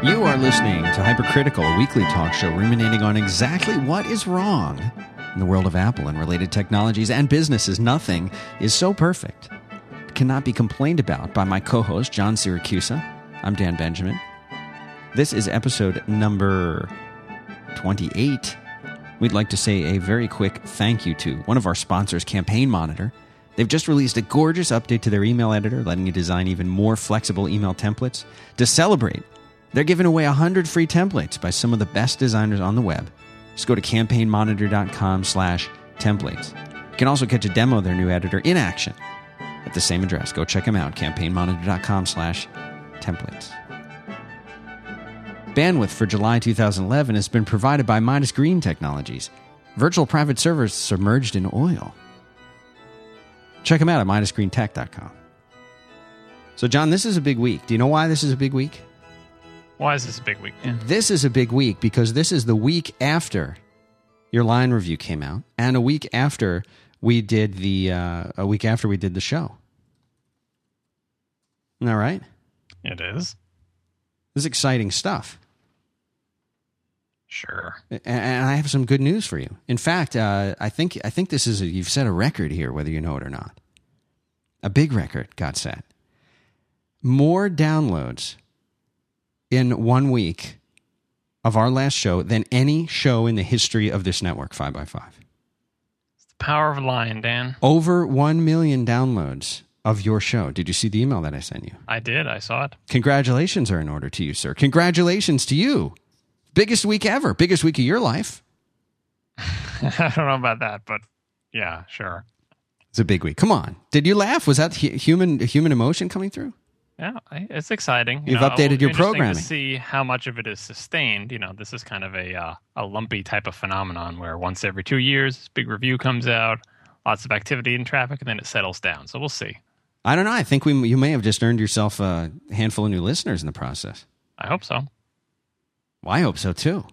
You are listening to Hypercritical, a weekly talk show ruminating on exactly what is wrong in the world of Apple and related technologies and businesses. Nothing is so perfect. It cannot be complained about by my co host, John Siracusa. I'm Dan Benjamin. This is episode number 28. We'd like to say a very quick thank you to one of our sponsors, Campaign Monitor. They've just released a gorgeous update to their email editor, letting you design even more flexible email templates. To celebrate, they're giving away 100 free templates by some of the best designers on the web. Just go to campaignmonitor.com slash templates. You can also catch a demo of their new editor in action at the same address. Go check them out, campaignmonitor.com slash templates. Bandwidth for July 2011 has been provided by Midas Green Technologies, virtual private servers submerged in oil. Check them out at MidasGreenTech.com. So, John, this is a big week. Do you know why this is a big week? Why is this a big week? Dan? This is a big week because this is the week after your Lion review came out, and a week after we did the uh, a week after we did the show. All right, It is. this is exciting stuff. Sure. And I have some good news for you. In fact, uh, I think I think this is a, you've set a record here, whether you know it or not. A big record got set. More downloads in one week of our last show than any show in the history of this network. Five by five. It's the power of Lion, Dan. Over one million downloads of your show. Did you see the email that I sent you? I did. I saw it. Congratulations are in order to you, sir. Congratulations to you. Biggest week ever. Biggest week of your life. I don't know about that, but yeah, sure. It's a big week. Come on. Did you laugh? Was that human human emotion coming through? Yeah, it's exciting. You You've know, updated your programming. To see how much of it is sustained. You know, this is kind of a uh, a lumpy type of phenomenon where once every two years, this big review comes out, lots of activity and traffic, and then it settles down. So we'll see. I don't know. I think we you may have just earned yourself a handful of new listeners in the process. I hope so. Well, I hope so too.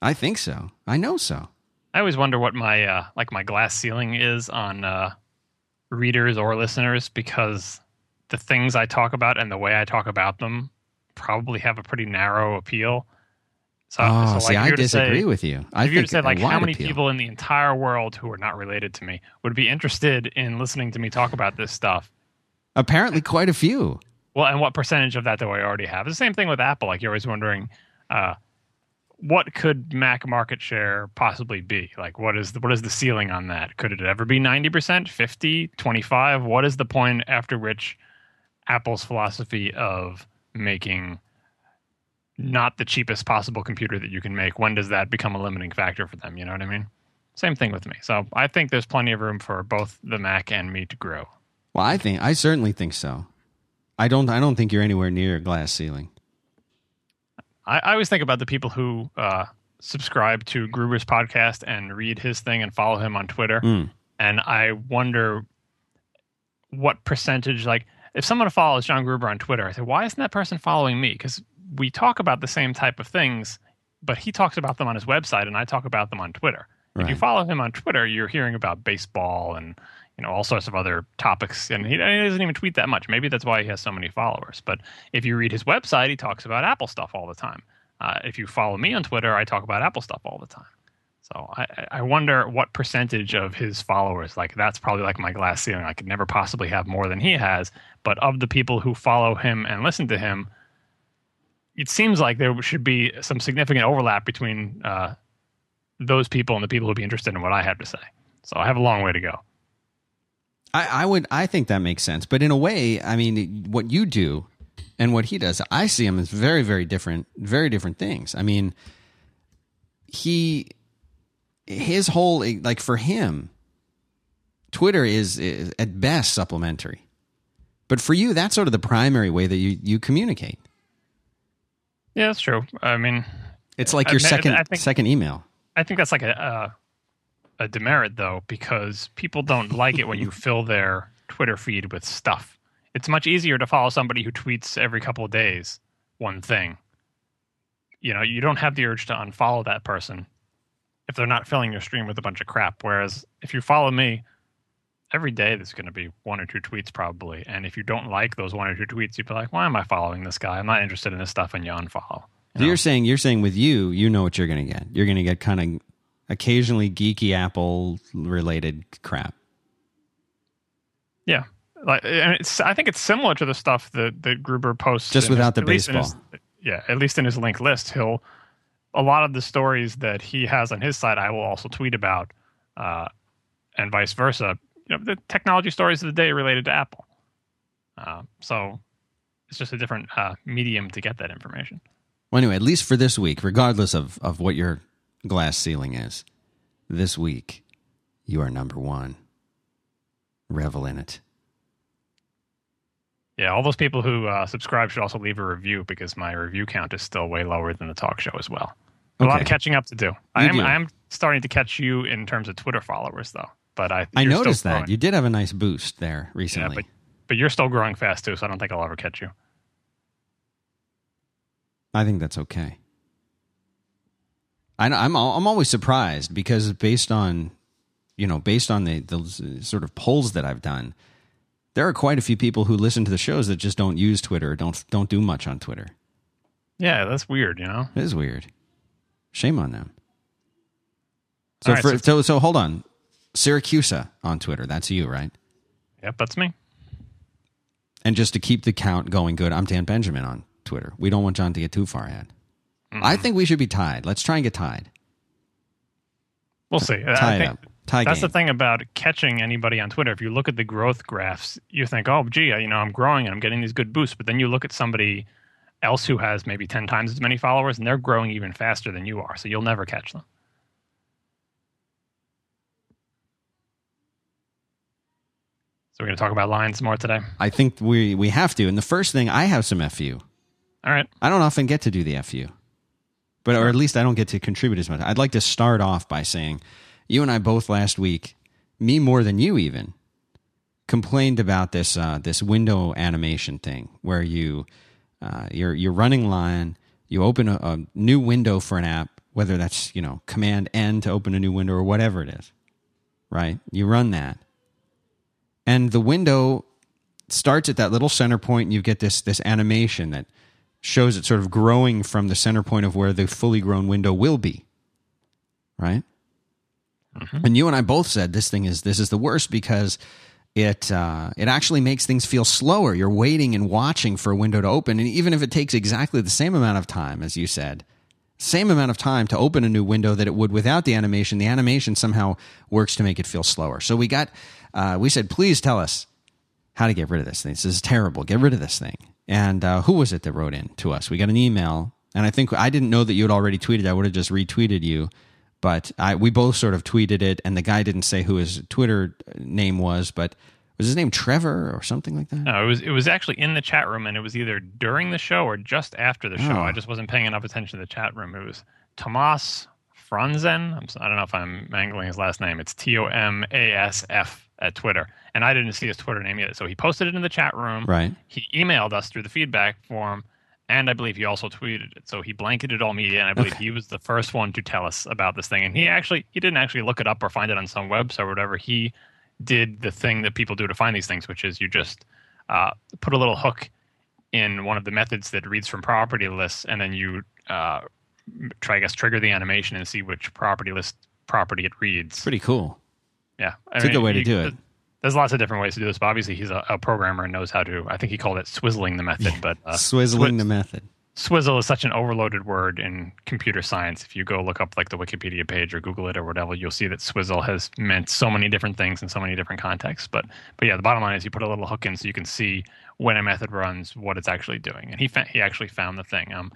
I think so. I know so. I always wonder what my uh, like my glass ceiling is on uh, readers or listeners because the things I talk about and the way I talk about them probably have a pretty narrow appeal. So, oh, so, like, see, I you were to disagree say, with you. I if you were think to say like how many appeal. people in the entire world who are not related to me would be interested in listening to me talk about this stuff? Apparently, quite a few. Well, and what percentage of that do I already have? It's the same thing with Apple. Like you're always wondering, uh, what could Mac market share possibly be? Like what is the, what is the ceiling on that? Could it ever be 90%, 50, 25? What is the point after which Apple's philosophy of making not the cheapest possible computer that you can make, when does that become a limiting factor for them? You know what I mean? Same thing with me. So I think there's plenty of room for both the Mac and me to grow. Well, I think I certainly think so. I don't. I don't think you're anywhere near a glass ceiling. I, I always think about the people who uh, subscribe to Gruber's podcast and read his thing and follow him on Twitter. Mm. And I wonder what percentage, like, if someone follows John Gruber on Twitter, I say, why isn't that person following me? Because we talk about the same type of things, but he talks about them on his website and I talk about them on Twitter. If you follow him on Twitter, you're hearing about baseball and you know all sorts of other topics, and he, he doesn't even tweet that much. Maybe that's why he has so many followers. But if you read his website, he talks about Apple stuff all the time. Uh, if you follow me on Twitter, I talk about Apple stuff all the time. So I, I wonder what percentage of his followers, like that's probably like my glass ceiling. I could never possibly have more than he has. But of the people who follow him and listen to him, it seems like there should be some significant overlap between uh, those people and the people who'd be interested in what I have to say. So I have a long way to go. I, I would. I think that makes sense. But in a way, I mean, what you do and what he does, I see him as very, very different, very different things. I mean, he, his whole like for him, Twitter is, is at best supplementary, but for you, that's sort of the primary way that you you communicate. Yeah, that's true. I mean, It's like your I- second I think- second email. I think that's like a a, a demerit though, because people don't like it when you fill their Twitter feed with stuff. It's much easier to follow somebody who tweets every couple of days one thing. You know, you don't have the urge to unfollow that person if they're not filling your stream with a bunch of crap. Whereas if you follow me every day there's going to be one or two tweets probably. And if you don't like those one or two tweets, you'd be like, why am I following this guy? I'm not interested in this stuff, and you unfollow. You so you're saying you're saying with you, you know what you're going to get. You're going to get kind of occasionally geeky Apple related crap. Yeah, like and it's, I think it's similar to the stuff that that Gruber posts, just without his, the baseball. His, yeah, at least in his link list, he'll a lot of the stories that he has on his side, I will also tweet about, uh, and vice versa. You know, the technology stories of the day related to Apple. Uh, so it's just a different uh, medium to get that information. Well, anyway, at least for this week, regardless of, of what your glass ceiling is, this week you are number one. Revel in it. Yeah, all those people who uh, subscribe should also leave a review because my review count is still way lower than the talk show as well. Okay. A lot of catching up to do. I am, I am starting to catch you in terms of Twitter followers, though. But I I noticed that you did have a nice boost there recently. Yeah, but, but you're still growing fast too, so I don't think I'll ever catch you. I think that's okay. I, I'm I'm always surprised because based on you know based on the the sort of polls that I've done, there are quite a few people who listen to the shows that just don't use Twitter, don't don't do much on Twitter. Yeah, that's weird. You know, it is weird. Shame on them. So, right, for, so, so, hold on, Siracusa on Twitter. That's you, right? Yep, that's me. And just to keep the count going good, I'm Dan Benjamin on Twitter. We don't want John to get too far ahead. Mm-hmm. I think we should be tied. Let's try and get tied. We'll see. Tie it up. Tie that's game. the thing about catching anybody on Twitter. If you look at the growth graphs, you think, "Oh, gee, you know, I'm growing and I'm getting these good boosts." But then you look at somebody else who has maybe 10 times as many followers and they're growing even faster than you are. So you'll never catch them. So we're going to talk about lines more today. I think we we have to. And the first thing, I have some fu. All right. I don't often get to do the fu, but or at least I don't get to contribute as much. I'd like to start off by saying, you and I both last week, me more than you even, complained about this uh, this window animation thing where you uh, you're you're running Lion. You open a, a new window for an app, whether that's you know Command N to open a new window or whatever it is, right? You run that, and the window starts at that little center point, and you get this this animation that shows it sort of growing from the center point of where the fully grown window will be, right? Mm-hmm. And you and I both said this thing is this is the worst because it uh, it actually makes things feel slower. You're waiting and watching for a window to open, and even if it takes exactly the same amount of time as you said, same amount of time to open a new window that it would without the animation, the animation somehow works to make it feel slower. So we got uh, we said, please tell us how to get rid of this thing. This is terrible. Get rid of this thing. And uh, who was it that wrote in to us? We got an email, and I think I didn't know that you had already tweeted. I would have just retweeted you but I, we both sort of tweeted it, and the guy didn't say who his Twitter name was, but was his name Trevor or something like that? No, it was it was actually in the chat room, and it was either during the show or just after the show. Oh. I just wasn't paying enough attention to the chat room. It was Tomas Franzen. I'm, I do not know if I'm mangling his last name. It's T O M A S F at Twitter, and I didn't see his Twitter name yet. So he posted it in the chat room. Right. He emailed us through the feedback form and I believe he also tweeted it. So he blanketed all media, and I believe okay. he was the first one to tell us about this thing. And he actually he didn't actually look it up or find it on some website or whatever. He did the thing that people do to find these things, which is you just uh, put a little hook in one of the methods that reads from property lists, and then you uh, try, I guess, trigger the animation and see which property list property it reads. Pretty cool. Yeah, I it's mean, a good way to do it there's lots of different ways to do this, but obviously he's a, a programmer and knows how to. I think he called it swizzling the method, but uh, swizzling the method. Swizzle is such an overloaded word in computer science. If you go look up like the Wikipedia page or Google it or whatever, you'll see that swizzle has meant so many different things in so many different contexts. But but yeah, the bottom line is you put a little hook in so you can see when a method runs what it's actually doing, and he fa- he actually found the thing. Um,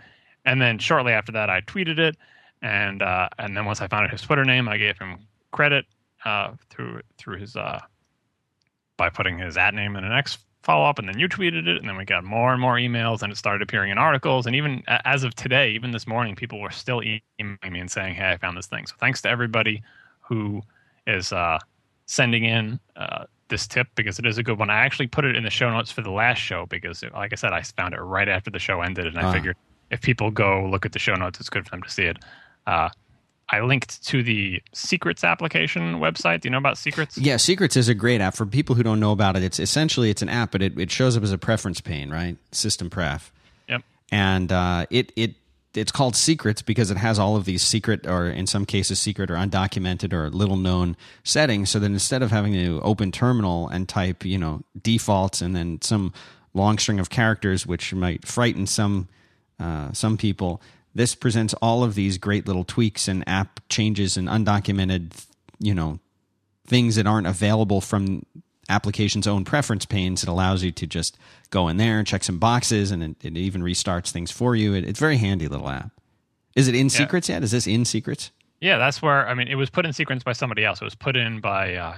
and then shortly after that, I tweeted it, and uh, and then once I found out his Twitter name, I gave him credit uh, through through his uh, by putting his at name in an X follow up, and then you tweeted it, and then we got more and more emails, and it started appearing in articles. And even as of today, even this morning, people were still emailing me and saying, "Hey, I found this thing." So thanks to everybody who is uh, sending in uh, this tip because it is a good one. I actually put it in the show notes for the last show because, like I said, I found it right after the show ended, and I uh. figured if people go look at the show notes, it's good for them to see it. I linked to the Secrets application website. Do you know about Secrets? Yeah, Secrets is a great app for people who don't know about it. It's essentially it's an app, but it, it shows up as a preference pane, right? System pref. Yep. And uh, it it it's called Secrets because it has all of these secret, or in some cases, secret or undocumented or little known settings. So that instead of having to open terminal and type, you know, defaults and then some long string of characters, which might frighten some uh, some people this presents all of these great little tweaks and app changes and undocumented, you know, things that aren't available from application's own preference panes. It allows you to just go in there and check some boxes, and it, it even restarts things for you. It, it's a very handy little app. Is it in yeah. Secrets yet? Is this in Secrets? Yeah, that's where I mean, it was put in Secrets by somebody else. It was put in by uh,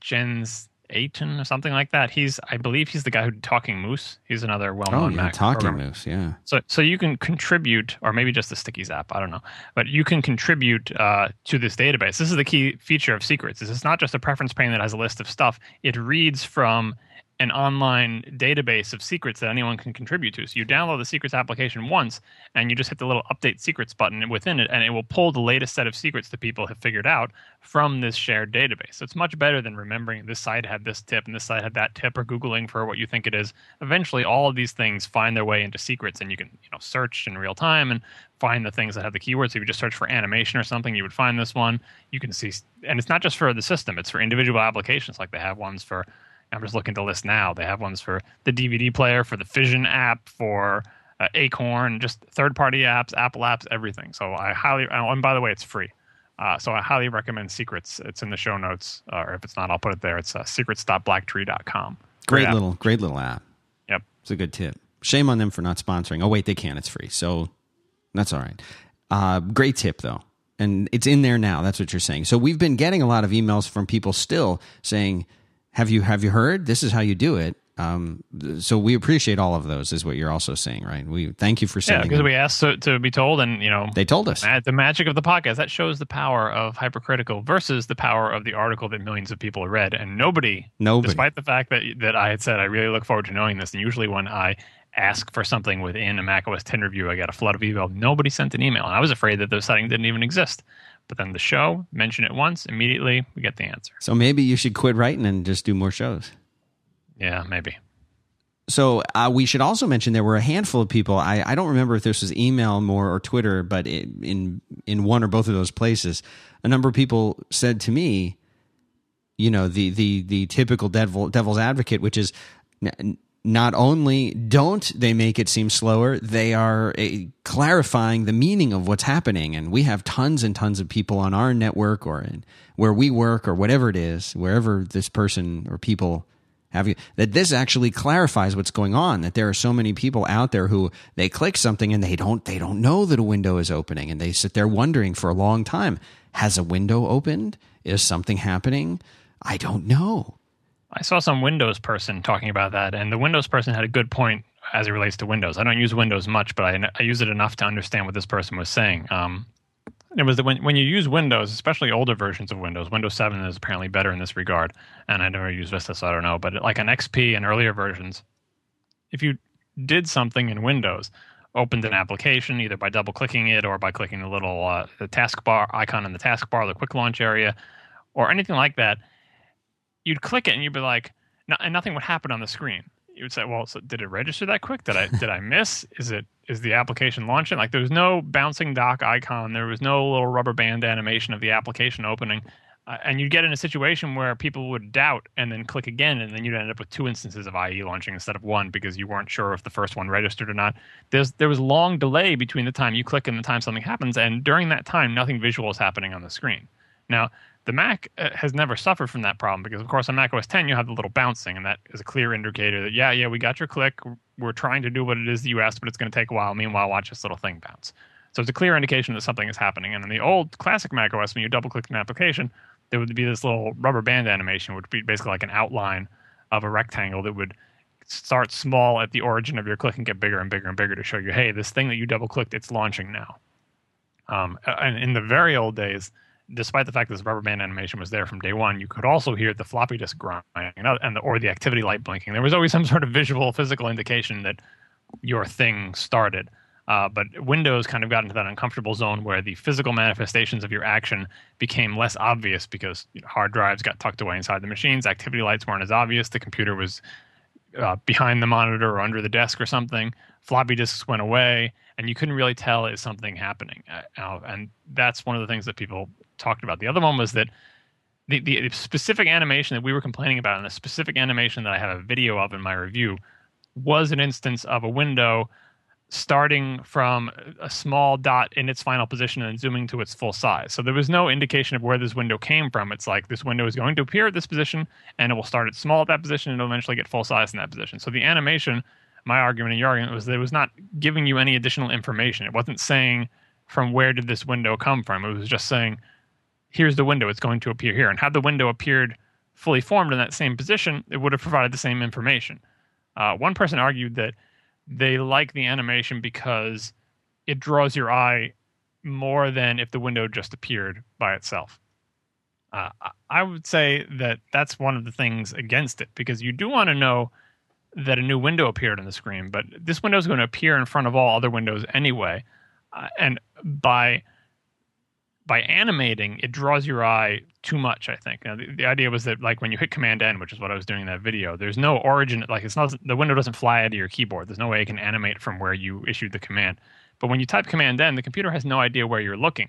Jens Ayton or something like that. He's, I believe, he's the guy who Talking Moose. He's another well-known oh, yeah, Mac Talking programmer. Moose. Yeah. So, so you can contribute, or maybe just the Stickies app. I don't know, but you can contribute uh, to this database. This is the key feature of Secrets. Is it's not just a preference pane that has a list of stuff. It reads from an online database of secrets that anyone can contribute to. So you download the secrets application once and you just hit the little update secrets button within it and it will pull the latest set of secrets that people have figured out from this shared database. So it's much better than remembering this site had this tip and this site had that tip or googling for what you think it is. Eventually all of these things find their way into secrets and you can, you know, search in real time and find the things that have the keywords. So if you just search for animation or something, you would find this one. You can see and it's not just for the system, it's for individual applications like they have ones for I'm just looking to list now. They have ones for the DVD player, for the Fission app, for uh, Acorn, just third party apps, Apple apps, everything. So I highly, oh, and by the way, it's free. Uh, so I highly recommend Secrets. It's in the show notes, uh, or if it's not, I'll put it there. It's uh, secrets.blacktree.com. Great, great little, great little app. Yep, it's a good tip. Shame on them for not sponsoring. Oh wait, they can. It's free, so that's all right. Uh, great tip though, and it's in there now. That's what you're saying. So we've been getting a lot of emails from people still saying have you have you heard? This is how you do it. Um, so we appreciate all of those, is what you're also saying, right? We thank you for sending. Yeah, because we asked to, to, be told, and you know, they told us the magic of the podcast. That shows the power of hypercritical versus the power of the article that millions of people have read, and nobody, nobody, despite the fact that that I had said I really look forward to knowing this, and usually when I ask for something within a Mac OS 10 review, I got a flood of email. Nobody sent an email, and I was afraid that those settings didn't even exist. But then the show, mention it once, immediately we get the answer. So maybe you should quit writing and just do more shows. Yeah, maybe. So uh, we should also mention there were a handful of people. I, I don't remember if this was email more or Twitter, but it, in in one or both of those places, a number of people said to me, you know, the the the typical devil devil's advocate, which is not only don't they make it seem slower, they are uh, clarifying the meaning of what's happening. And we have tons and tons of people on our network or in, where we work or whatever it is, wherever this person or people have you, that this actually clarifies what's going on. That there are so many people out there who they click something and they don't they don't know that a window is opening, and they sit there wondering for a long time: Has a window opened? Is something happening? I don't know. I saw some Windows person talking about that, and the Windows person had a good point as it relates to Windows. I don't use Windows much, but I, I use it enough to understand what this person was saying. Um, it was that when, when you use Windows, especially older versions of Windows, Windows 7 is apparently better in this regard. And I never use Vista, so I don't know. But like an XP and earlier versions, if you did something in Windows, opened an application either by double clicking it or by clicking the little uh, the taskbar icon in the taskbar, the quick launch area, or anything like that, you'd click it and you'd be like, no, and nothing would happen on the screen. You would say, well, so did it register that quick? Did I did I miss? Is it is the application launching? Like there was no bouncing dock icon. There was no little rubber band animation of the application opening. Uh, and you'd get in a situation where people would doubt and then click again, and then you'd end up with two instances of IE launching instead of one because you weren't sure if the first one registered or not. There's there was long delay between the time you click and the time something happens, and during that time, nothing visual is happening on the screen. Now, the Mac uh, has never suffered from that problem because, of course, on Mac OS 10 you have the little bouncing, and that is a clear indicator that yeah, yeah, we got your click. We're trying to do what it is that you asked, but it's going to take a while. Meanwhile, watch this little thing bounce. So it's a clear indication that something is happening. And in the old classic Mac OS, when you double click an application, there would be this little rubber band animation, which would be basically like an outline of a rectangle that would start small at the origin of your click and get bigger and bigger and bigger to show you, hey, this thing that you double clicked, it's launching now. Um, and in the very old days, despite the fact that this rubber band animation was there from day one, you could also hear the floppy disk grinding and the, or the activity light blinking. There was always some sort of visual, physical indication that your thing started. Uh, but Windows kind of got into that uncomfortable zone where the physical manifestations of your action became less obvious because you know, hard drives got tucked away inside the machines, activity lights weren't as obvious, the computer was uh, behind the monitor or under the desk or something, floppy disks went away, and you couldn't really tell is something happening. Uh, and that's one of the things that people talked about. The other one was that the, the specific animation that we were complaining about, and the specific animation that I have a video of in my review, was an instance of a window starting from a small dot in its final position and zooming to its full size. So there was no indication of where this window came from. It's like this window is going to appear at this position and it will start at small at that position and it'll eventually get full size in that position. So the animation, my argument and your argument was that it was not giving you any additional information. It wasn't saying from where did this window come from. It was just saying, here's the window, it's going to appear here. And had the window appeared fully formed in that same position, it would have provided the same information. Uh, one person argued that they like the animation because it draws your eye more than if the window just appeared by itself. Uh, I would say that that's one of the things against it because you do want to know that a new window appeared on the screen, but this window is going to appear in front of all other windows anyway. Uh, and by by animating, it draws your eye too much. I think now, the, the, idea was that like when you hit Command N, which is what I was doing in that video, there's no origin. Like it's not the window doesn't fly out of your keyboard. There's no way it can animate from where you issued the command. But when you type Command N, the computer has no idea where you're looking.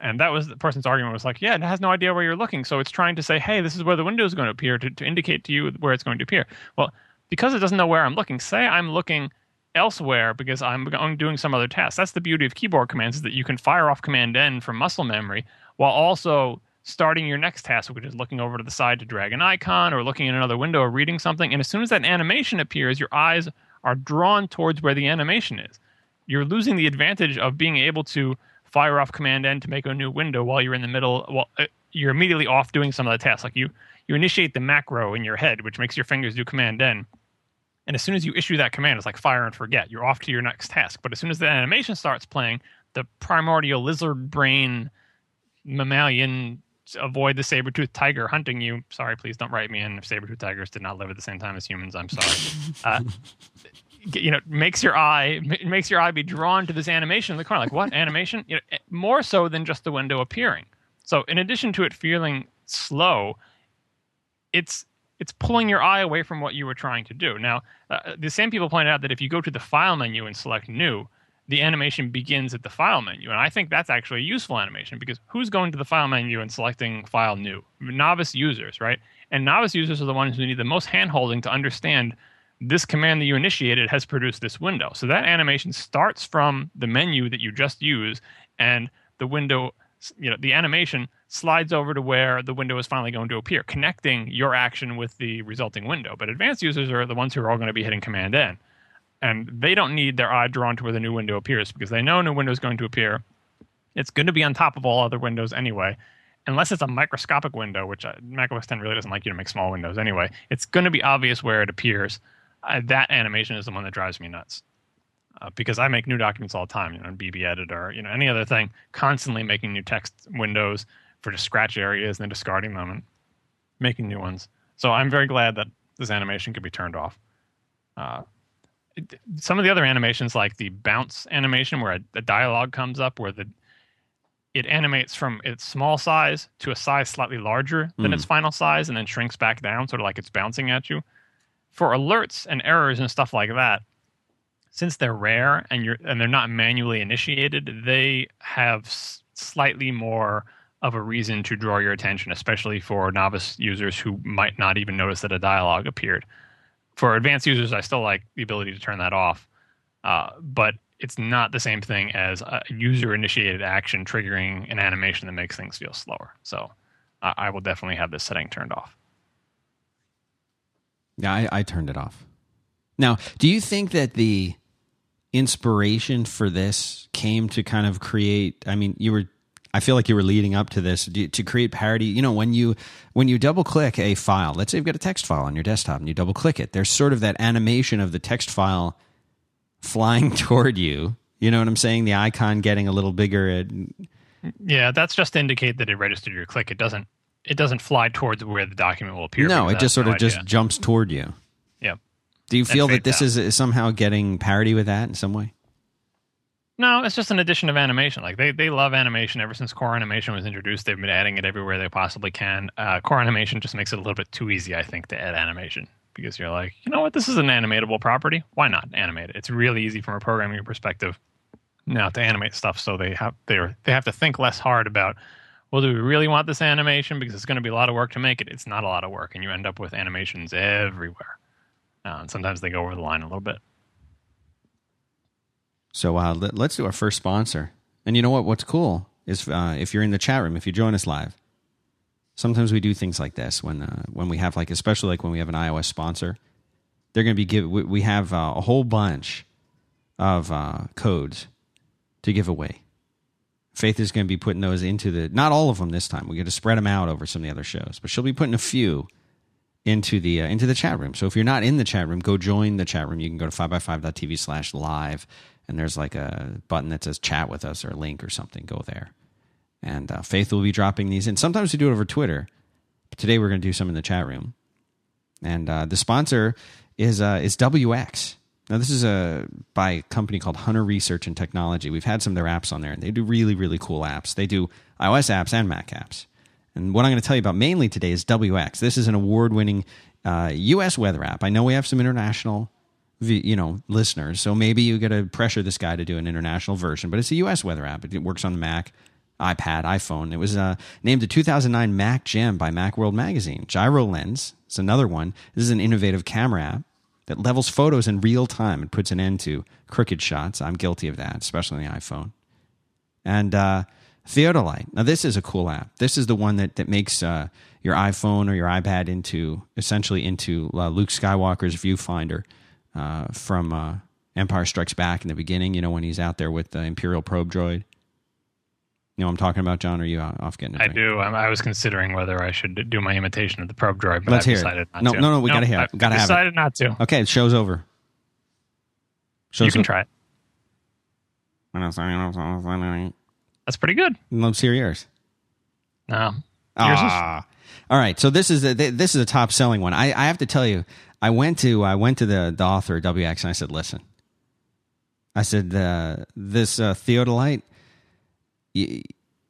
And that was the person's argument was like, yeah, it has no idea where you're looking. So it's trying to say, hey, this is where the window is going to appear to, to indicate to you where it's going to appear. Well, because it doesn't know where I'm looking, say I'm looking elsewhere because I'm doing some other task. That's the beauty of keyboard commands is that you can fire off Command N from muscle memory while also starting your next task, which is looking over to the side to drag an icon or looking in another window or reading something. And as soon as that animation appears, your eyes are drawn towards where the animation is. You're losing the advantage of being able to fire off Command N to make a new window while you're in the middle. Well, uh, you're immediately off doing some of the tasks. Like you, you initiate the macro in your head, which makes your fingers do Command N and as soon as you issue that command, it's like fire and forget. You're off to your next task. But as soon as the animation starts playing, the primordial lizard brain mammalian avoid the saber-toothed tiger hunting you. Sorry, please don't write me in if saber-toothed tigers did not live at the same time as humans. I'm sorry. uh, you know, makes your eye makes your eye be drawn to this animation in the corner. Like what animation? You know, eh, more so than just the window appearing. So in addition to it feeling slow, it's it's pulling your eye away from what you were trying to do. Now, uh, the same people pointed out that if you go to the file menu and select new, the animation begins at the file menu. And I think that's actually a useful animation because who's going to the file menu and selecting file new? Novice users, right? And novice users are the ones who need the most handholding to understand this command that you initiated has produced this window. So that animation starts from the menu that you just used and the window, you know, the animation slides over to where the window is finally going to appear, connecting your action with the resulting window. But advanced users are the ones who are all going to be hitting Command N. And they don't need their eye drawn to where the new window appears because they know a new window is going to appear. It's going to be on top of all other windows anyway. Unless it's a microscopic window, which uh, Mac OS 10 really doesn't like you to make small windows anyway, it's going to be obvious where it appears. Uh, that animation is the one that drives me nuts. Uh, because I make new documents all the time, you know, in BB Editor, you know, any other thing, constantly making new text windows, for just scratch areas and then discarding them and making new ones. So I'm very glad that this animation could be turned off. Uh, it, some of the other animations, like the bounce animation, where a, a dialogue comes up, where the it animates from its small size to a size slightly larger than mm. its final size, and then shrinks back down, sort of like it's bouncing at you. For alerts and errors and stuff like that, since they're rare and you're and they're not manually initiated, they have s- slightly more of a reason to draw your attention, especially for novice users who might not even notice that a dialogue appeared. For advanced users, I still like the ability to turn that off, uh, but it's not the same thing as a user initiated action triggering an animation that makes things feel slower. So I will definitely have this setting turned off. Yeah, I, I turned it off. Now, do you think that the inspiration for this came to kind of create? I mean, you were I feel like you were leading up to this to create parity. You know, when you when you double click a file, let's say you've got a text file on your desktop and you double click it, there's sort of that animation of the text file flying toward you. You know what I'm saying? The icon getting a little bigger. Yeah, that's just to indicate that it registered your click. It doesn't it doesn't fly towards where the document will appear. No, it just sort no of idea. just jumps toward you. Do you feel that this is, is somehow getting parody with that in some way? No, it's just an addition of animation. Like they, they love animation ever since core animation was introduced. They've been adding it everywhere they possibly can. Uh, core animation just makes it a little bit too easy, I think, to add animation because you're like, you know what, this is an animatable property. Why not animate it? It's really easy from a programming perspective now to animate stuff. So they have they they have to think less hard about, well, do we really want this animation because it's going to be a lot of work to make it. It's not a lot of work, and you end up with animations everywhere. Uh, and sometimes they go over the line a little bit. So uh, let, us do our first sponsor. And you know what? What's cool is uh, if you're in the chat room, if you join us live, sometimes we do things like this when uh, when we have like, especially like when we have an iOS sponsor, they're going to be give. We, we have uh, a whole bunch of uh, codes to give away. Faith is going to be putting those into the not all of them this time. We're going to spread them out over some of the other shows, but she'll be putting a few into the uh, into the chat room. So if you're not in the chat room, go join the chat room. You can go to 5by5.tv slash live and there's like a button that says chat with us or a link or something. Go there. And uh, Faith will be dropping these in. Sometimes we do it over Twitter. But today we're going to do some in the chat room. And uh, the sponsor is uh, is WX. Now this is a by a company called Hunter Research and Technology. We've had some of their apps on there, and they do really really cool apps. They do iOS apps and Mac apps. And what I'm going to tell you about mainly today is WX. This is an award winning uh, U.S. weather app. I know we have some international you know listeners. So maybe you got to pressure this guy to do an international version, but it's a U.S. weather app. It works on the Mac, iPad, iPhone. It was uh, named a 2009 Mac Gem by MacWorld Magazine. Gyro Lens is another one. This is an innovative camera app that levels photos in real time and puts an end to crooked shots. I'm guilty of that, especially on the iPhone. And uh, Theodolite. Now this is a cool app. This is the one that that makes uh, your iPhone or your iPad into essentially into uh, Luke Skywalker's viewfinder uh, from uh, Empire Strikes Back in the beginning. You know when he's out there with the Imperial probe droid. You know what I'm talking about, John? Or are you off getting? I do. I was considering whether I should do my imitation of the probe droid, but Let's I hear decided it. not no, to. No, no, we gotta hear. It. Gotta have decided it. not to. Okay, the show's over. Show's you can try it. That's pretty good. Let's hear yours. No. Ah. All right. So this is a, this is a top selling one. I, I have to tell you, I went to I went to the, the author WX and I said, listen, I said uh, this uh, theodolite, you,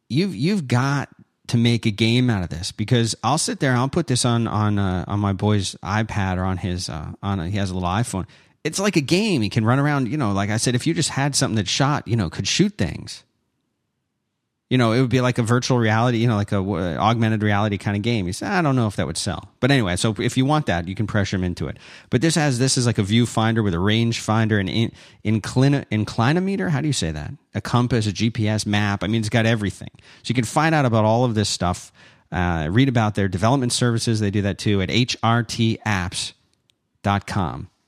you've you've got to make a game out of this because I'll sit there and I'll put this on on uh, on my boy's iPad or on his uh, on a, he has a little iPhone. It's like a game. He can run around. You know, like I said, if you just had something that shot, you know, could shoot things you know, it would be like a virtual reality, you know, like a augmented reality kind of game. He said, I don't know if that would sell. But anyway, so if you want that, you can pressure him into it. But this has, this is like a viewfinder with a range finder, an in, inclina, inclinometer. How do you say that? A compass, a GPS map. I mean, it's got everything. So you can find out about all of this stuff. Uh, read about their development services. They do that too at hrtapps.com.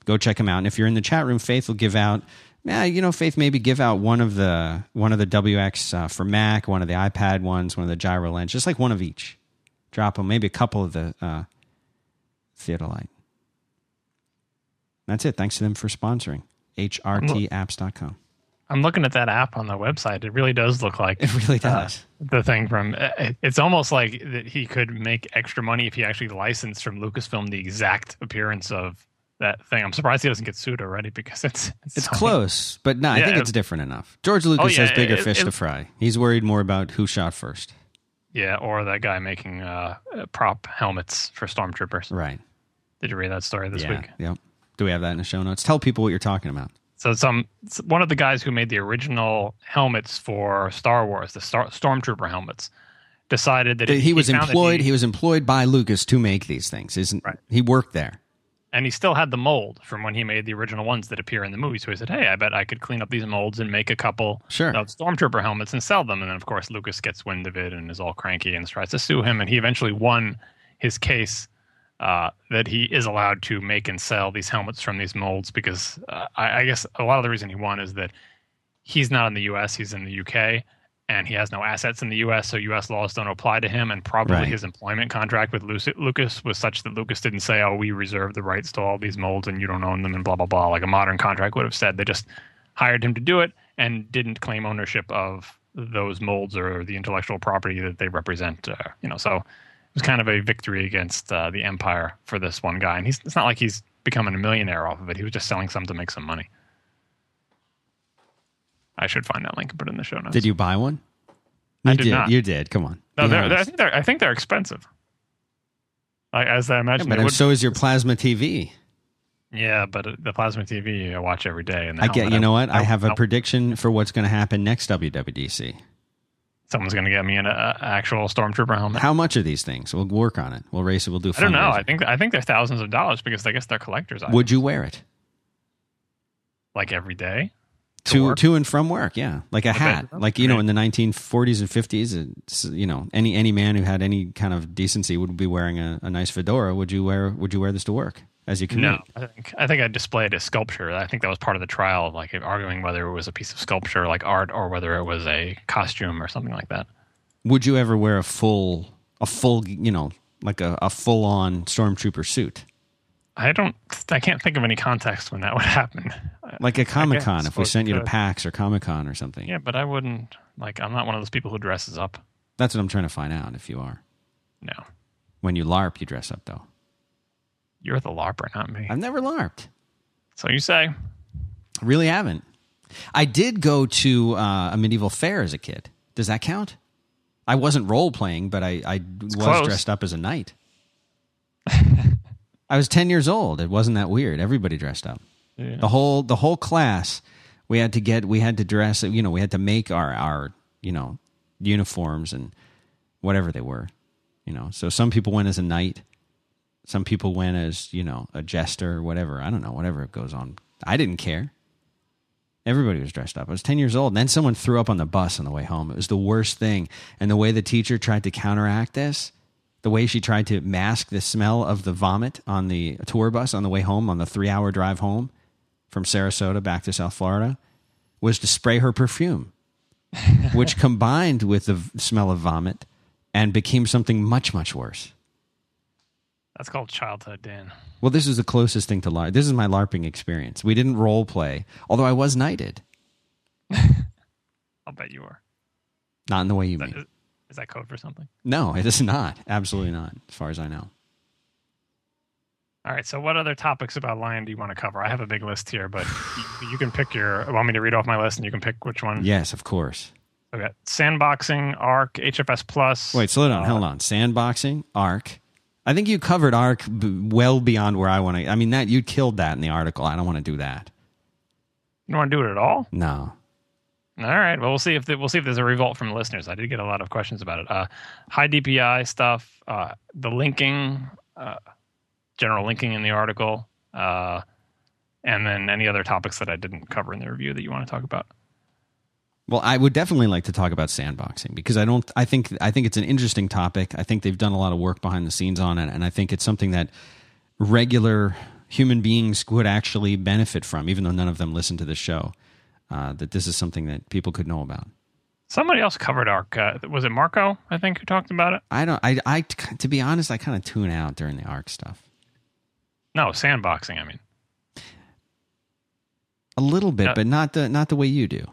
Go check them out. And if you're in the chat room, Faith will give out yeah, you know, Faith, maybe give out one of the one of the WX uh, for Mac, one of the iPad ones, one of the gyro lens, just like one of each. Drop them, maybe a couple of the uh, Theodolite. That's it. Thanks to them for sponsoring hrtapps.com. I'm looking at that app on the website. It really does look like it really uh, does. Uh, the thing from uh, it's almost like that he could make extra money if he actually licensed from Lucasfilm the exact appearance of that thing. I'm surprised he doesn't get sued already because it's it's, it's so close, but no, I yeah, think it's different enough. George Lucas oh, yeah, has bigger it, fish it, to fry. He's worried more about who shot first. Yeah, or that guy making uh, prop helmets for stormtroopers. Right. Did you read that story this yeah, week? Yep. Do we have that in the show notes? Tell people what you're talking about. So some one of the guys who made the original helmets for Star Wars, the Star, stormtrooper helmets, decided that he, he was employed. He, he, was employed by Lucas to make these things. Isn't right. he worked there? And he still had the mold from when he made the original ones that appear in the movie. So he said, "Hey, I bet I could clean up these molds and make a couple sure. of stormtrooper helmets and sell them." And then, of course, Lucas gets wind of it and is all cranky and tries to sue him. And he eventually won his case uh, that he is allowed to make and sell these helmets from these molds because uh, I, I guess a lot of the reason he won is that he's not in the U.S. He's in the U.K and he has no assets in the U.S., so U.S. laws don't apply to him. And probably right. his employment contract with Lucas was such that Lucas didn't say, "Oh, we reserve the rights to all these molds, and you don't own them," and blah blah blah, like a modern contract would have said. They just hired him to do it and didn't claim ownership of those molds or the intellectual property that they represent. Uh, you know, so it was kind of a victory against uh, the empire for this one guy. And he's it's not like he's becoming a millionaire off of it. He was just selling some to make some money. I should find that link and put it in the show notes. Did you buy one? You I did not. You did. Come on. No, they're, they're- I think they're I think they're expensive. Like as I Yeah, imagine, but so is your plasma TV. yeah, but the plasma TV I watch every day, and I get. You know what? I have a prediction for what's going to happen next WWDC. someone's going to get me an uh, actual stormtrooper helmet. How much are these things? We'll work on it. We'll race it. We'll do. I don't know. I think I think they're thousands of dollars because I guess they're collectors. items, Would you wear it like every day? To to to and from work? Yeah, like a Okay. hat. Like you know, in the 1940s and 50s, you know, any any man who had any kind of decency would be wearing a, a nice fedora. Would you wear Would you wear this to work as you commute? No, I think I think I displayed a sculpture. I think that was part of the trial, like arguing whether it was a piece of sculpture, like art, or whether it was a costume or something like that. Would you ever wear a full a full you know like a, a full on stormtrooper suit? I don't. I can't think of any context when that would happen. Like a Comic Con, if we sent you to. PAX or Comic Con or something. Yeah, but I wouldn't. Like, I'm not one of those people who dresses up. That's what I'm trying to find out if you are. No, When you LARP, you dress up though. you're the larper, not me. I've never LARPed. So you say? I really haven't. I did go to uh, a medieval fair as a kid. Does that count? I wasn't role playing, but I, I was close. dressed up as a knight. I was ten years old. It wasn't that weird. Everybody dressed up. Yeah. The whole the whole class. We had to get. We had to dress. You know, we had to make our our you know uniforms and whatever they were. You know, so some people went as a knight. Some people went as you know a jester or whatever. I don't know. Whatever it goes on. I didn't care. Everybody was dressed up. I was 10 years old. And then someone threw up on the bus on the way home. It was the worst thing. And the way the teacher tried to counteract this, the way she tried to mask the smell of the vomit on the tour bus on the way home, on the three hour drive home from Sarasota back to South Florida, was to spray her perfume, which combined with the smell of vomit and became something much, much worse. That's called childhood, Dan. Well, this is the closest thing to LARP. This is my LARPing experience. We didn't role play, although I was knighted. I'll bet you are. Not in the way you that, mean. is, is that code for something? No, it is not. Absolutely not, as far as I know. All right. So, what other topics about Lion do you want to cover? I have a big list here, but you, you can pick your. Want me to read off my list, and you can pick which one? Yes, of course. We got sandboxing, Arc, HFS Plus. Wait, slow down. uh, Hold on. Sandboxing, Arc. I think you covered Arc b- well beyond where I want to. I mean, that you killed that in the article. I don't want to do that. You don't want to do it at all? No. All right. Well, we'll see if the, we'll see if there's a revolt from the listeners. I did get a lot of questions about it. Uh, high DPI stuff, uh, the linking, uh, general linking in the article, uh, and then any other topics that I didn't cover in the review that you want to talk about. Well, I would definitely like to talk about sandboxing because I don't. I think I think it's an interesting topic. I think they've done a lot of work behind the scenes on it, and I think it's something that regular human beings would actually benefit from, even though none of them listen to the show. Uh, that this is something that people could know about. Somebody else covered Arc. Uh, was it Marco? I think who talked about it. I don't. I. I. To be honest, I kind of tune out during the arc stuff No, sandboxing. I mean, a little bit, Yeah. but not the not the way you do.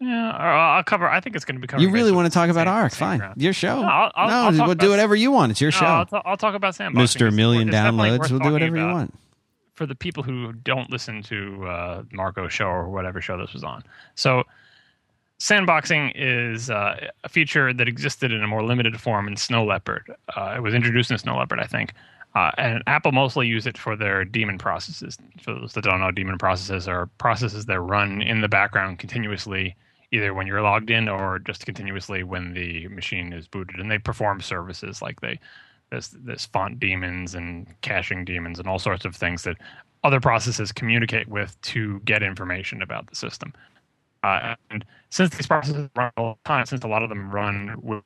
yeah. or I'll cover. I think it's going to be covered. You really want to talk about arc? Fine, your show. No, I'll- I'll- no, I'll we'll do about- whatever you want. It's your No, show, I'll, ta- I'll talk about sandboxing. Mister Million Downloads. We'll do whatever you want. For the people who don't listen to uh, Marco's show or whatever show this was on. So, sandboxing is uh, a feature that existed in a more limited form in Snow Leopard. Uh, it was introduced in Snow Leopard, I think. Uh, and Apple mostly use it for their daemon processes. For those that don't know, daemon processes are processes that run in the background continuously, either when you're logged in or just continuously when the machine is booted. And they perform services like they there's there's font daemons and caching daemons and all sorts of things that other processes communicate with to get information about the system. Uh, and since these processes run all the time, since a lot of them run with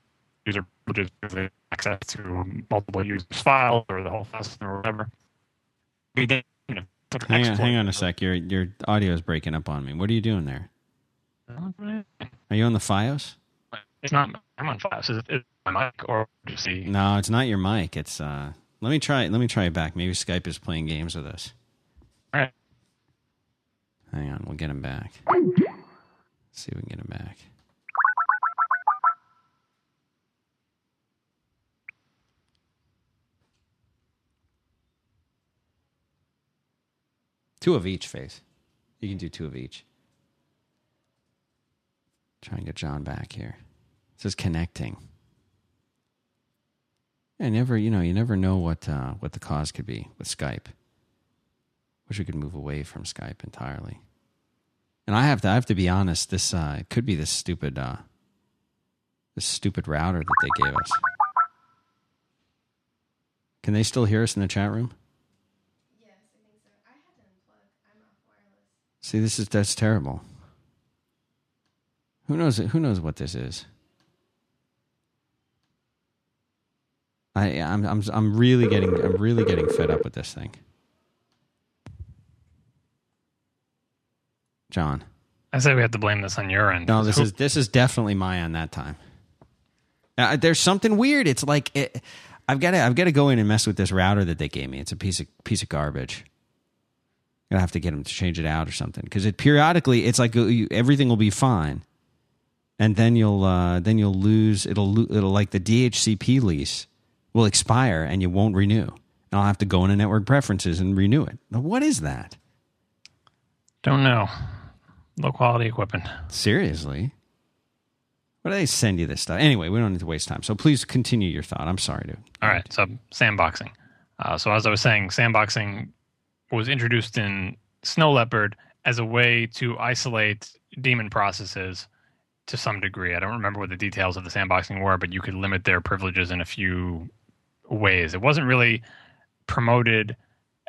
user privileges, because they have access to multiple users' files or the whole system or whatever, we you know, Hang on, hang on a sec. Your your audio is breaking up on me. What are you doing there? Are you on the FiOS? It's not. I'm on FiOS. Is it, is it my mic or just the? No, it's not your mic. It's uh. Let me try. Let me try it back. Maybe Skype is playing games with us. All right. Hang on, we'll get him back. see if we can get him back. Two of each face. You can do two of each. Try and get John back here. It says connecting. I never, you know, you never know what uh, what the cause could be with Skype. Wish we could move away from Skype entirely. And I have to, I have to be honest. This uh, it could be this stupid, uh, this stupid router that they gave us. Can they still hear us in the chat room? Yes, I think so. I had. I'm off wireless. See, this is that's terrible. Who knows? Who knows what this is? I, I'm, I'm, I'm really getting, I'm really getting fed up with this thing. John, I say we have to blame this on your end. no, this is, this is definitely my end that time. Uh, there's something weird. It's like it, I've got to, I've got to go in and mess with this router that they gave me. It's a piece of piece of garbage. I have to get them to change it out or something because it periodically, it's like uh, you, everything will be fine, and then you'll, uh, then you'll lose. It'll, lo- it'll like the DHCP lease will expire and you won't renew. And I'll have to go into network preferences and renew it. Now, what is that? Don't know. Low quality equipment. Seriously? Why do they send you this stuff? Anyway, we don't need to waste time. So please continue your thought. I'm sorry, dude. All right, so sandboxing. Uh, so as I was saying, sandboxing was introduced in Snow Leopard as a way to isolate daemon processes to some degree. I don't remember what the details of the sandboxing were, but you could limit their privileges in a few ways. It wasn't really promoted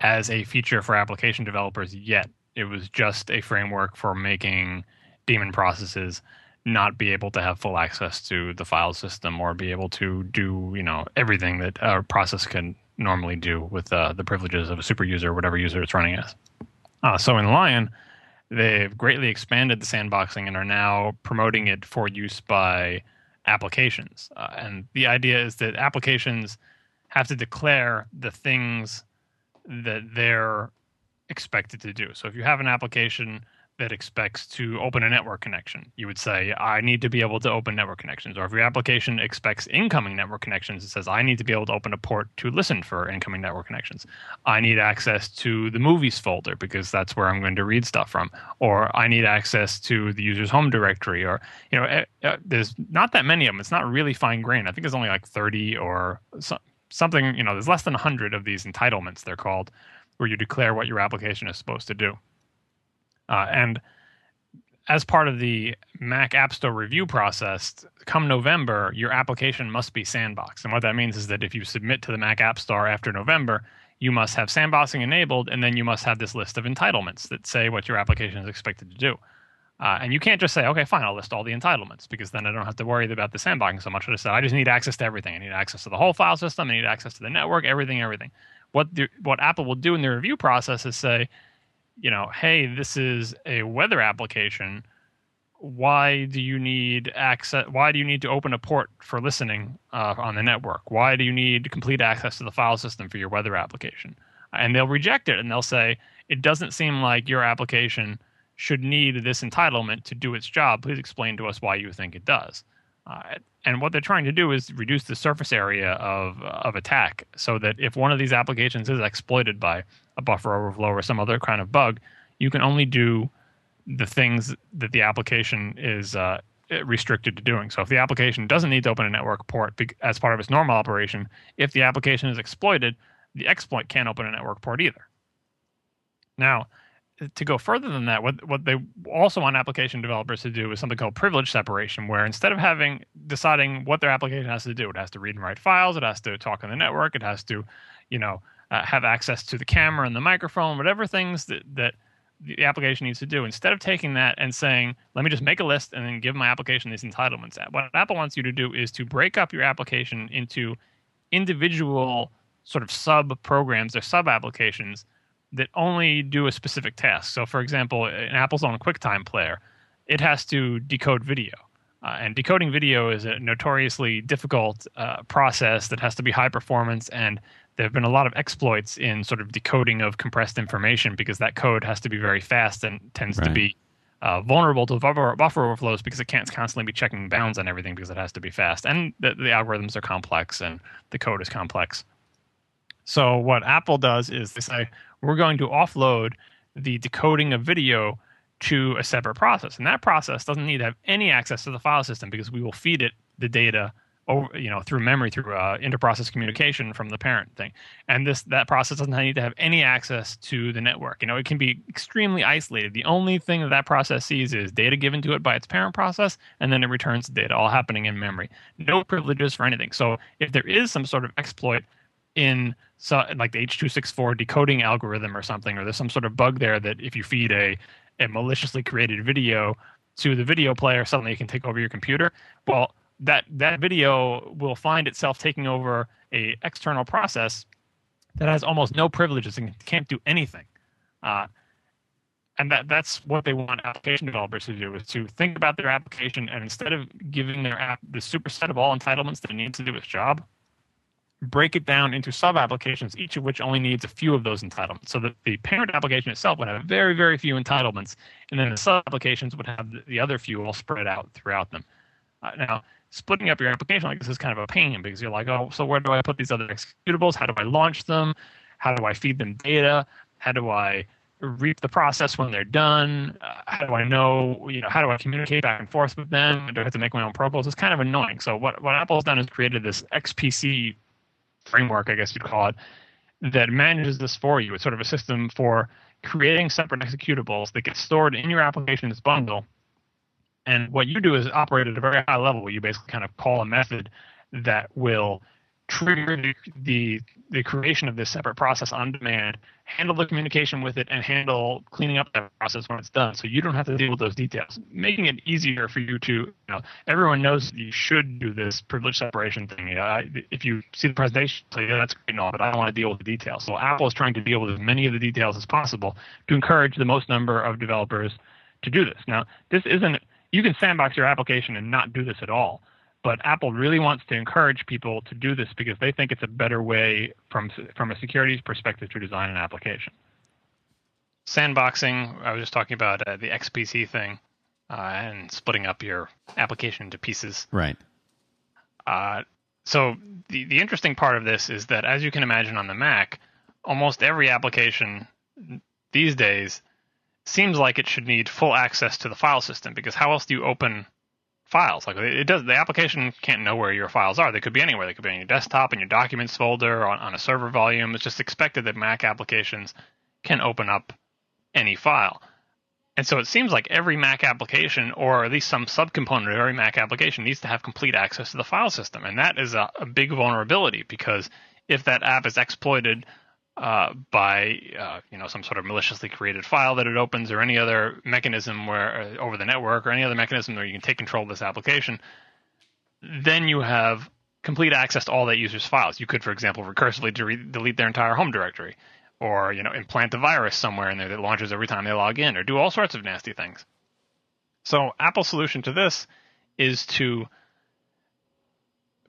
as a feature for application developers yet. It was just a framework for making daemon processes not be able to have full access to the file system or be able to do you know everything that a process can normally do with uh, the privileges of a super user, or whatever user it's running as. Uh, so in Lion, they've greatly expanded the sandboxing and are now promoting it for use by applications. Uh, and the idea is that applications have to declare the things that they're expected to do. So if you have an application that expects to open a network connection, you would say, I need to be able to open network connections. Or if your application expects incoming network connections, it says, I need to be able to open a port to listen for incoming network connections. I need access to the movies folder because that's where I'm going to read stuff from. Or I need access to the user's home directory. Or, you know, eh, eh, there's not that many of them. It's not really fine grained. I think there's only like 30 or something, you know, there's less than 100 of these entitlements, they're called, where you declare what your application is supposed to do. Uh, and as part of the Mac App Store review process, come November, your application must be sandboxed. And what that means is that if you submit to the Mac App Store after November, you must have sandboxing enabled, and then you must have this list of entitlements that say what your application is expected to do. Uh, and you can't just say, okay, fine, I'll list all the entitlements because then I don't have to worry about the sandboxing so much. I just say, I just need access to everything. I need access to the whole file system. I need access to the network, everything, everything. What the, what Apple will do in the review process is say, you know, hey, this is a weather application. Why do you need access? Why do you need to open a port for listening uh, on the network? Why do you need complete access to the file system for your weather application? And they'll reject it and they'll say, it doesn't seem like your application should need this entitlement to do its job. Please explain to us why you think it does. Uh, and what they're trying to do is reduce the surface area of of attack, so that if one of these applications is exploited by a buffer overflow or some other kind of bug, you can only do the things that the application is uh, restricted to doing. So if the application doesn't need to open a network port as part of its normal operation, if the application is exploited, the exploit can't open a network port either. Now, to go further than that, what what they also want application developers to do is something called privilege separation, where instead of having deciding what their application has to do, it has to read and write files, it has to talk on the network, it has to, you know, uh, have access to the camera and the microphone, whatever things that that the application needs to do. Instead of taking that and saying, let me just make a list and then give my application these entitlements, what Apple wants you to do is to break up your application into individual sort of sub programs or sub applications that only do a specific task. So, for example, in Apple's own QuickTime player, it has to decode video. Uh, and decoding video is a notoriously difficult uh, process that has to be high performance. And there have been a lot of exploits in sort of decoding of compressed information because that code has to be very fast and tends Right. to be uh, vulnerable to buffer, buffer overflows because it can't constantly be checking bounds on everything because it has to be fast. And the, the algorithms are complex and the code is complex. So what Apple does is they say we're going to offload the decoding of video to a separate process. And that process doesn't need to have any access to the file system because we will feed it the data over, you know, through memory, through uh, interprocess communication from the parent thing. And this that process doesn't need to have any access to the network. You know, it can be extremely isolated. The only thing that that process sees is data given to it by its parent process, and then it returns the data, all happening in memory. No privileges for anything. So if there is some sort of exploit in so, like the H264 decoding algorithm or something, or there's some sort of bug there that if you feed a a maliciously created video to the video player, suddenly it can take over your computer. Well, that that video will find itself taking over a external process that has almost no privileges and can't do anything. Uh, and that that's what they want application developers to do is to think about their application and instead of giving their app the superset of all entitlements that it needs to do its job, break it down into sub applications, each of which only needs a few of those entitlements. So that the parent application itself would have very, very few entitlements, and then the sub applications would have the other few all spread out throughout them. Uh, now, splitting up your application like this is kind of a pain because you're like, oh, so where do I put these other executables? How do I launch them? How do I feed them data? How do I reap the process when they're done? Uh, how do I know, you know, how do I communicate back and forth with them? Do I have to make my own protocols? It's kind of annoying. So what, what Apple's done is created this XPC framework, I guess you'd call it, that manages this for you. It's sort of a system for creating separate executables that get stored in your application's bundle. And what you do is operate at a very high level you basically kind of call a method that will trigger the, the, creation of this separate process on demand, handle the communication with it, and handle cleaning up that process when it's done. So you don't have to deal with those details, making it easier for you to. You know, everyone knows you should do this privilege separation thing. You know, if you see the presentation, say, yeah, that's great and all, but I don't want to deal with the details. So Apple is trying to deal with as many of the details as possible to encourage the most number of developers to do this. Now, this isn't. You can sandbox your application and not do this at all but Apple really wants to encourage people to do this because they think it's a better way from from a securities perspective to design an application. Sandboxing, I was just talking about uh, the XPC thing uh, and splitting up your application into pieces. Right. Uh, so the the interesting part of this is that, as you can imagine on the Mac, almost every application these days seems like it should need full access to the file system because how else do you open files. Like it does, the application can't know where your files are. They could be anywhere. They could be on your desktop, in your documents folder, on, on a server volume. It's just expected that Mac applications can open up any file. And so it seems like every Mac application, or at least some subcomponent of every Mac application, needs to have complete access to the file system. And that is a, a big vulnerability because if that app is exploited uh, by uh, you know some sort of maliciously created file that it opens or any other mechanism where uh, over the network or any other mechanism where you can take control of this application, then you have complete access to all that user's files. You could, for example, recursively delete their entire home directory, or you know implant a virus somewhere in there that launches every time they log in, or do all sorts of nasty things. So Apple's solution to this is to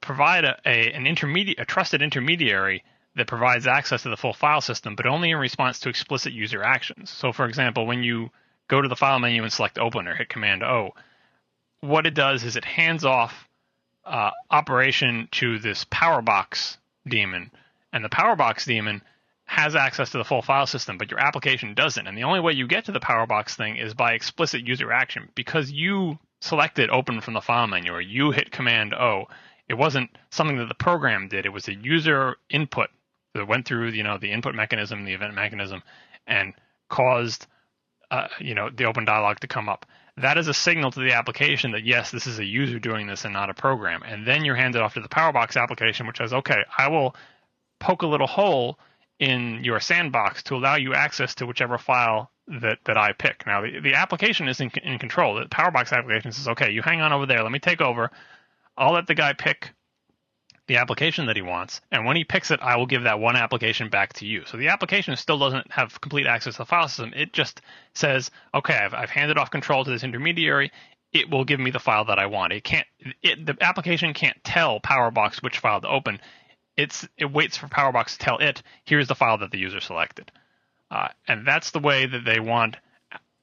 provide a, a an intermediate, a trusted intermediary that provides access to the full file system, but only in response to explicit user actions. So, for example, when you go to the file menu and select open or hit Command O, what it does is it hands off uh, operation to this PowerBox daemon, and the PowerBox daemon has access to the full file system, but your application doesn't. And the only way you get to the PowerBox thing is by explicit user action because you selected open from the file menu or you hit Command O. It wasn't something that the program did. It was a user input that went through you know the input mechanism, the event mechanism, and caused uh, you know the open dialog to come up. That is a signal to the application that yes, this is a user doing this and not a program. And then you're handed off to the PowerBox application, which says, okay, I will poke a little hole in your sandbox to allow you access to whichever file that, that I pick. Now, the, the application is in, in control. The PowerBox application says, okay, you hang on over there. Let me take over. I'll let the guy pick the application that he wants. And when he picks it, I will give that one application back to you. So the application still doesn't have complete access to the file system. It just says, okay, I've, I've handed off control to this intermediary. It will give me the file that I want. It can't. It, the application can't tell PowerBox which file to open. It's it waits for PowerBox to tell it here's the file that the user selected, uh, and that's the way that they want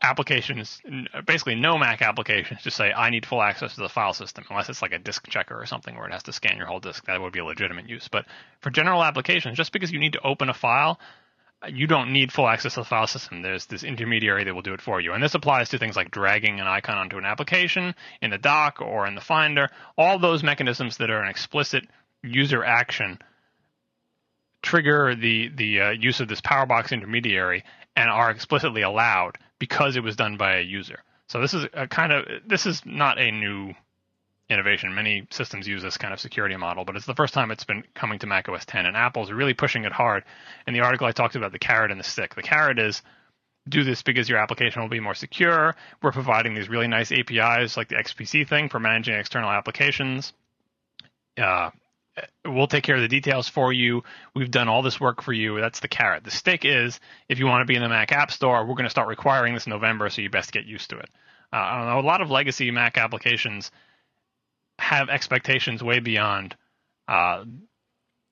applications, basically no Mac applications, to say I need full access to the file system, unless it's like a disk checker or something where it has to scan your whole disk. That would be a legitimate use. But for general applications, just because you need to open a file, you don't need full access to the file system. There's this intermediary that will do it for you. And this applies to things like dragging an icon onto an application in the dock or in the Finder. All those mechanisms that are an explicit user action trigger the the uh, use of this PowerBox intermediary and are explicitly allowed because it was done by a user. So this is a kind of this is not a new innovation. Many systems use this kind of security model, but it's the first time it's been coming to Mac OS 10, and Apple's really pushing it hard. In the article, I talked about the carrot and the stick. The carrot is do this because your application will be more secure. We're providing these really nice APIs like the XPC thing for managing external applications. Uh, we'll take care of the details for you. We've done all this work for you. That's the carrot. The stick is if you want to be in the Mac App Store, we're going to start requiring this in November, so you best get used to it. Uh, I don't know. A lot of legacy Mac applications have expectations way beyond uh,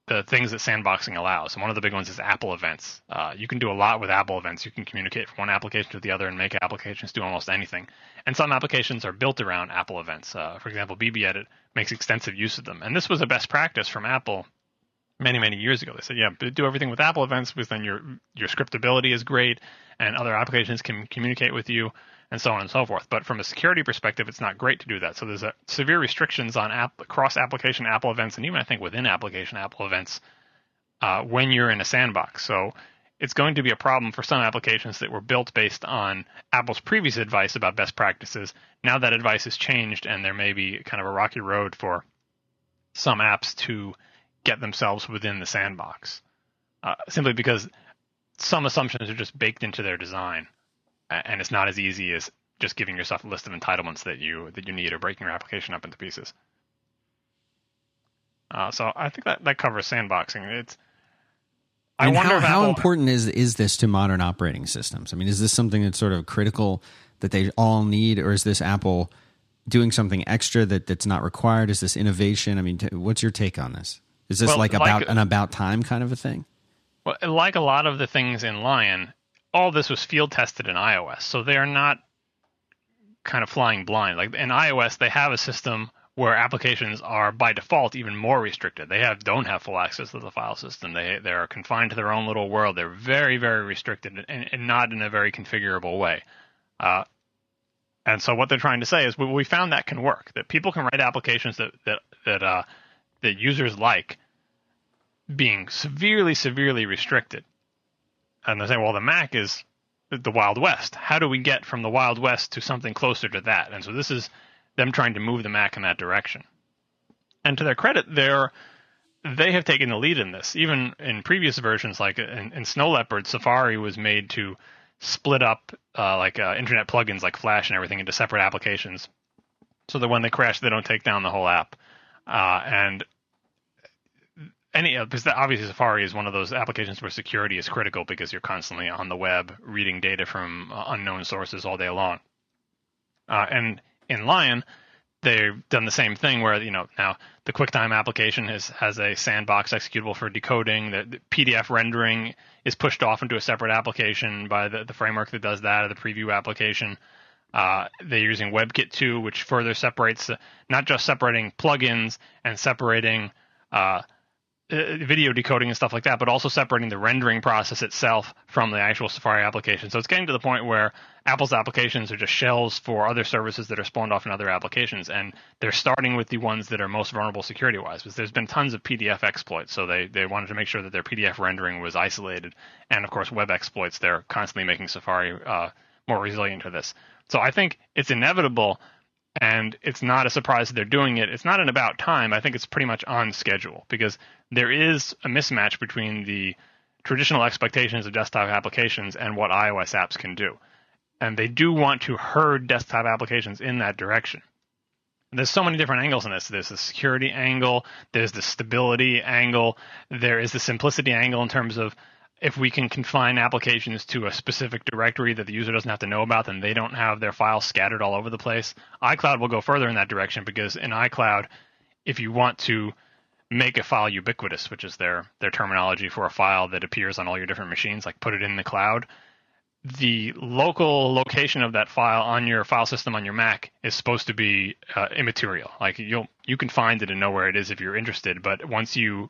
the things that sandboxing allows. And one of the big ones is Apple events. Uh, you can do a lot with Apple events. You can communicate from one application to the other and make applications do almost anything. And some applications are built around Apple events. Uh, for example, BBEdit makes extensive use of them. And this was a best practice from Apple many many years ago. They said, yeah, do everything with Apple events because then your your scriptability is great and other applications can communicate with you and so on and so forth. But from a security perspective, it's not great to do that. So there's a, severe restrictions on app, cross application Apple events, and even I think within application Apple events uh, when you're in a sandbox. So it's going to be a problem for some applications that were built based on Apple's previous advice about best practices. Now that advice has changed, and there may be kind of a rocky road for some apps to get themselves within the sandbox, uh, simply because some assumptions are just baked into their design and it's not as easy as just giving yourself a list of entitlements that you that you need or breaking your application up into pieces. Uh, so I think that that covers sandboxing. It's I and wonder how, how important is is this to modern operating systems? I mean, is this something that's sort of critical that they all need, or is this Apple doing something extra that that's not required? Is this innovation? I mean, t- what's your take on this? Is this well, like about like, an about time kind of a thing? Well, like a lot of the things in Lion, all this was field tested in iOS, so they are not kind of flying blind. Like in iOS, they have a system where applications are by default even more restricted. They have don't have full access to the file system. They they are confined to their own little world. They're very very restricted and, and not in a very configurable way. Uh, and so what they're trying to say is we, found that can work. That people can write applications that that that uh, that users like being severely severely restricted and they're saying, well, the Mac is the Wild West. How do we get from the Wild West to something closer to that? And so this is them trying to move the Mac in that direction. And to their credit, they're they have taken the lead in this. Even in previous versions, like in, in Snow Leopard, Safari was made to split up uh, like uh, internet plugins like Flash and everything into separate applications, so that when they crash, they don't take down the whole app. Uh, and any because obviously Safari is one of those applications where security is critical because you're constantly on the web reading data from uh, unknown sources all day long. Uh, and in Lion, they've done the same thing where you know now the QuickTime application has has a sandbox executable for decoding. The, the PDF rendering is pushed off into a separate application by the, the framework that does that, or the preview application. Uh, they're using WebKit 2, which further separates, uh, not just separating plugins and separating uh, uh, video decoding and stuff like that, but also separating the rendering process itself from the actual Safari application. So it's getting to the point where Apple's applications are just shells for other services that are spawned off in other applications, and they're starting with the ones that are most vulnerable security-wise. Because there's been tons of PDF exploits, so they they wanted to make sure that their PDF rendering was isolated, and of course web exploits. They're constantly making Safari uh, more resilient to this. So I think it's inevitable and it's not a surprise that they're doing it. It's not an about time. I think it's pretty much on schedule because there is a mismatch between the traditional expectations of desktop applications and what iOS apps can do. And they do want to herd desktop applications in that direction. There's so many different angles in this. There's the security angle, there's the stability angle, there is the simplicity angle in terms of if we can confine applications to a specific directory that the user doesn't have to know about, then they don't have their files scattered all over the place. iCloud will go further in that direction because in iCloud, if you want to make a file ubiquitous, which is their their terminology for a file that appears on all your different machines, like put it in the cloud, the local location of that file on your file system on your Mac is supposed to be uh, immaterial. Like you'll you can find it and know where it is if you're interested, but once you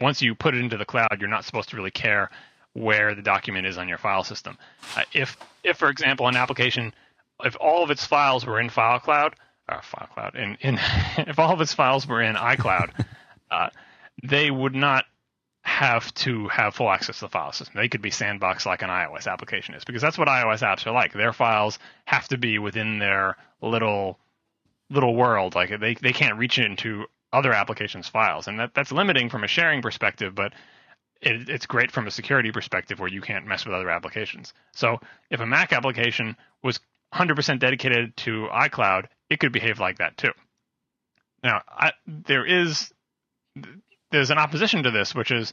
once you put it into the cloud, you're not supposed to really care where the document is on your file system. Uh, if, if for example, an application, if all of its files were in FileCloud, uh, FileCloud, in, in if all of its files were in iCloud, uh, they would not have to have full access to the file system. They could be sandboxed like an iOS application is, because that's what iOS apps are like. Their files have to be within their little little world. Like they they can't reach into other applications' files, and that that's limiting from a sharing perspective, but it, it's great from a security perspective where you can't mess with other applications. So if a Mac application was 100% dedicated to iCloud, it could behave like that too. Now, I, there is there's an opposition to this, which is,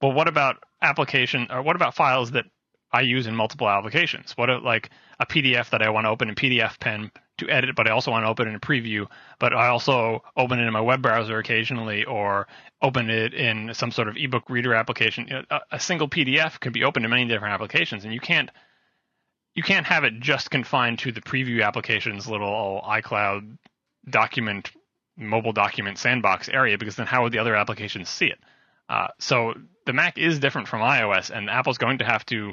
well, what about application or what about files that I use in multiple applications? What about like a PDF that I want to open in PDF Pen to edit, but I also want to open in preview, but I also open it in my web browser occasionally or open it in some sort of ebook reader application. A, a single PDF can be opened in many different applications, and you can't you can't have it just confined to the preview application's little oh, iCloud document mobile document sandbox area because then how would the other applications see it? Uh, so the Mac is different from iOS, and Apple's going to have to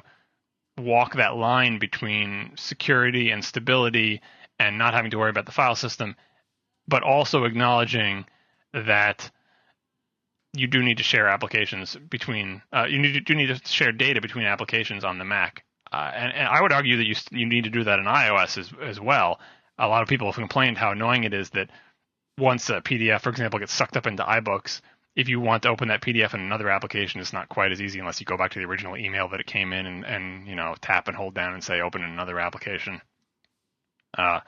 walk that line between security and stability and not having to worry about the file system, but also acknowledging that you do need to share applications between uh, you need to, do need to share data between applications on the Mac, uh, and, and, I would argue that you you need to do that in iOS as as well. A lot of people have complained how annoying it is that once a PDF, for example, gets sucked up into iBooks, if you want to open that PDF in another application, it's not quite as easy unless you go back to the original email that it came in and, and you know tap and hold down and say open in another application. Uh,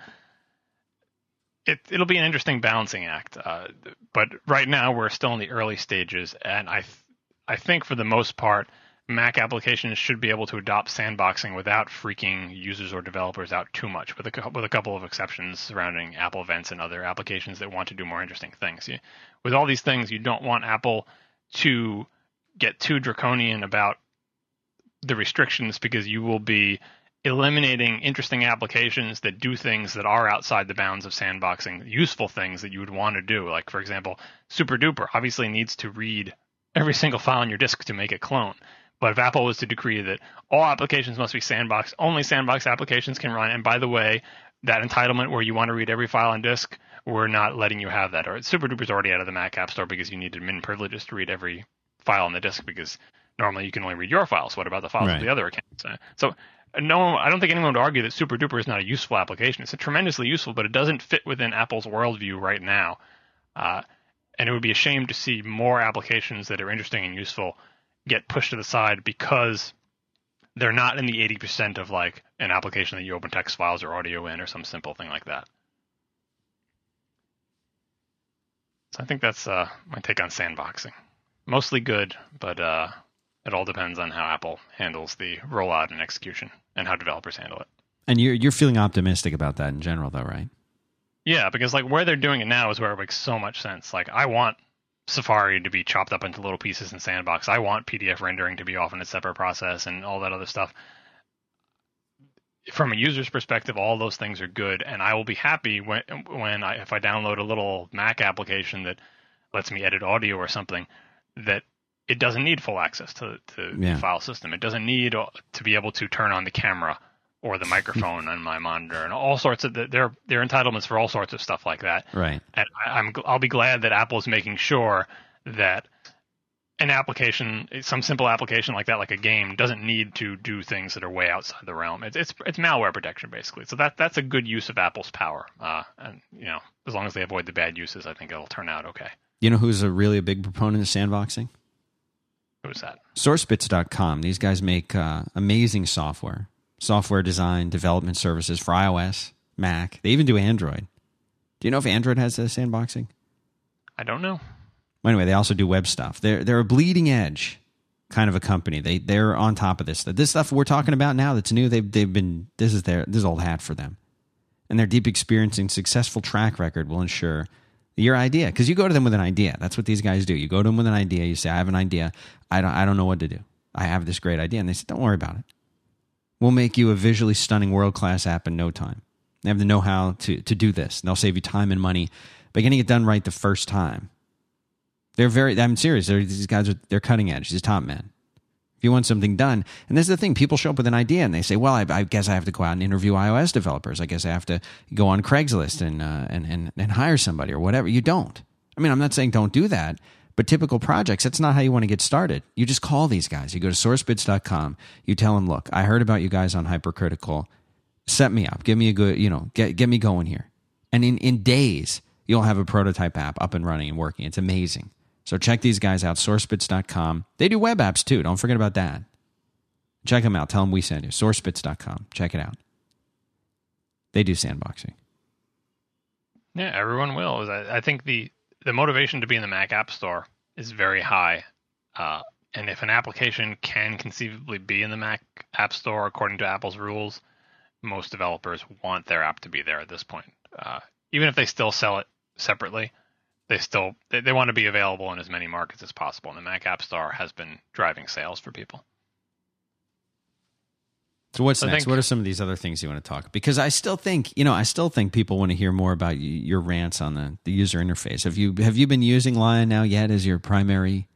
it it'll be an interesting balancing act, uh, but right now we're still in the early stages, and I th- I think for the most part Mac applications should be able to adopt sandboxing without freaking users or developers out too much, with a, with a couple of exceptions surrounding Apple events and other applications that want to do more interesting things. With all these things, you don't want Apple to get too draconian about the restrictions because you will be eliminating interesting applications that do things that are outside the bounds of sandboxing, useful things that you would want to do. Like, for example, SuperDuper obviously needs to read every single file on your disk to make a clone. But if Apple was to decree that all applications must be sandbox, only sandbox applications can run. And by the way, that entitlement where you want to read every file on disk, we're not letting you have that. Or SuperDuper's already out of the Mac App Store because you need admin privileges to read every file on the disk because normally you can only read your files. What about the files right. of the other accounts? So no, I don't think anyone would argue that SuperDuper is not a useful application. It's a tremendously useful, but it doesn't fit within Apple's worldview right now. Uh, and it would be a shame to see more applications that are interesting and useful get pushed to the side because they're not in the 80% of like an application that you open text files or audio in or some simple thing like that. So I think that's uh, my take on sandboxing. Mostly good, but uh, it all depends on how Apple handles the rollout and execution and how developers handle it. And you're you're feeling optimistic about that in general, though, right? Yeah, because like where they're doing it now is where it makes so much sense. Like I want Safari to be chopped up into little pieces in Sandbox. I want PDF rendering to be off in a separate process and all that other stuff. From a user's perspective, all those things are good, and I will be happy when when I if I download a little Mac application that lets me edit audio or something that it doesn't need full access to, to yeah. the file system. It doesn't need to be able to turn on the camera or the microphone on my monitor and all sorts of the, their their entitlements for all sorts of stuff like that. Right. And I, I'm I'll be glad that Apple is making sure that an application, some simple application like that, like a game, doesn't need to do things that are way outside the realm. It's it's it's malware protection basically. So that that's a good use of Apple's power. Uh, and you know, as long as they avoid the bad uses, I think it'll turn out okay. You know who's a really a big proponent of sandboxing? Who's that? SourceBits.com. These guys make uh, amazing software software design, development services for iOS, Mac. They even do Android. Do you know if Android has a sandboxing? I don't know. Anyway, they also do web stuff. They're they're a bleeding edge kind of a company. They they're on top of this. This stuff we're talking about now that's new. They've they've been this is their this is old hat for them, and their deep experience and successful track record will ensure your idea because you go to them with an idea. That's what these guys do. You go to them with an idea. You say, "I have an idea. I don't I don't know what to do. I have this great idea," and they say, "Don't worry about it will make you a visually stunning world class app in no time. They have the know how to, to do this. And they'll save you time and money by getting it done right the first time. They're very, I'm serious. They're, these guys are, they're cutting edge. These top men. If you want something done, and this is the thing, people show up with an idea and they say, "Well, I, I guess I have to go out and interview iOS developers. I guess I have to go on Craigslist and uh, and, and and hire somebody or whatever." You don't. I mean, I'm not saying don't do that, but typical projects, that's not how you want to get started. You just call these guys. You go to sourcebits.com. You tell them, "Look, I heard about you guys on Hypercritical. Set me up. Give me a good, you know, get get me going here." And in in days, you'll have a prototype app up and running and working. It's amazing. So check these guys out, sourcebits.com. They do web apps too. Don't forget about that. Check them out. Tell them we sent you. Sourcebits.com. Check it out. They do sandboxing. Yeah, everyone will. I, I think the the motivation to be in the Mac App Store is very high. Uh, and if an application can conceivably be in the Mac App Store according to Apple's rules, most developers want their app to be there at this point. Uh, even if they still sell it separately, they still they, they want to be available in as many markets as possible. And the Mac App Store has been driving sales for people. So what's I next? think- what are some of these other things you want to talk? Because I still think you know I still think people want to hear more about your rants on the, the user interface. Have you have you been using Lion now yet as your primary?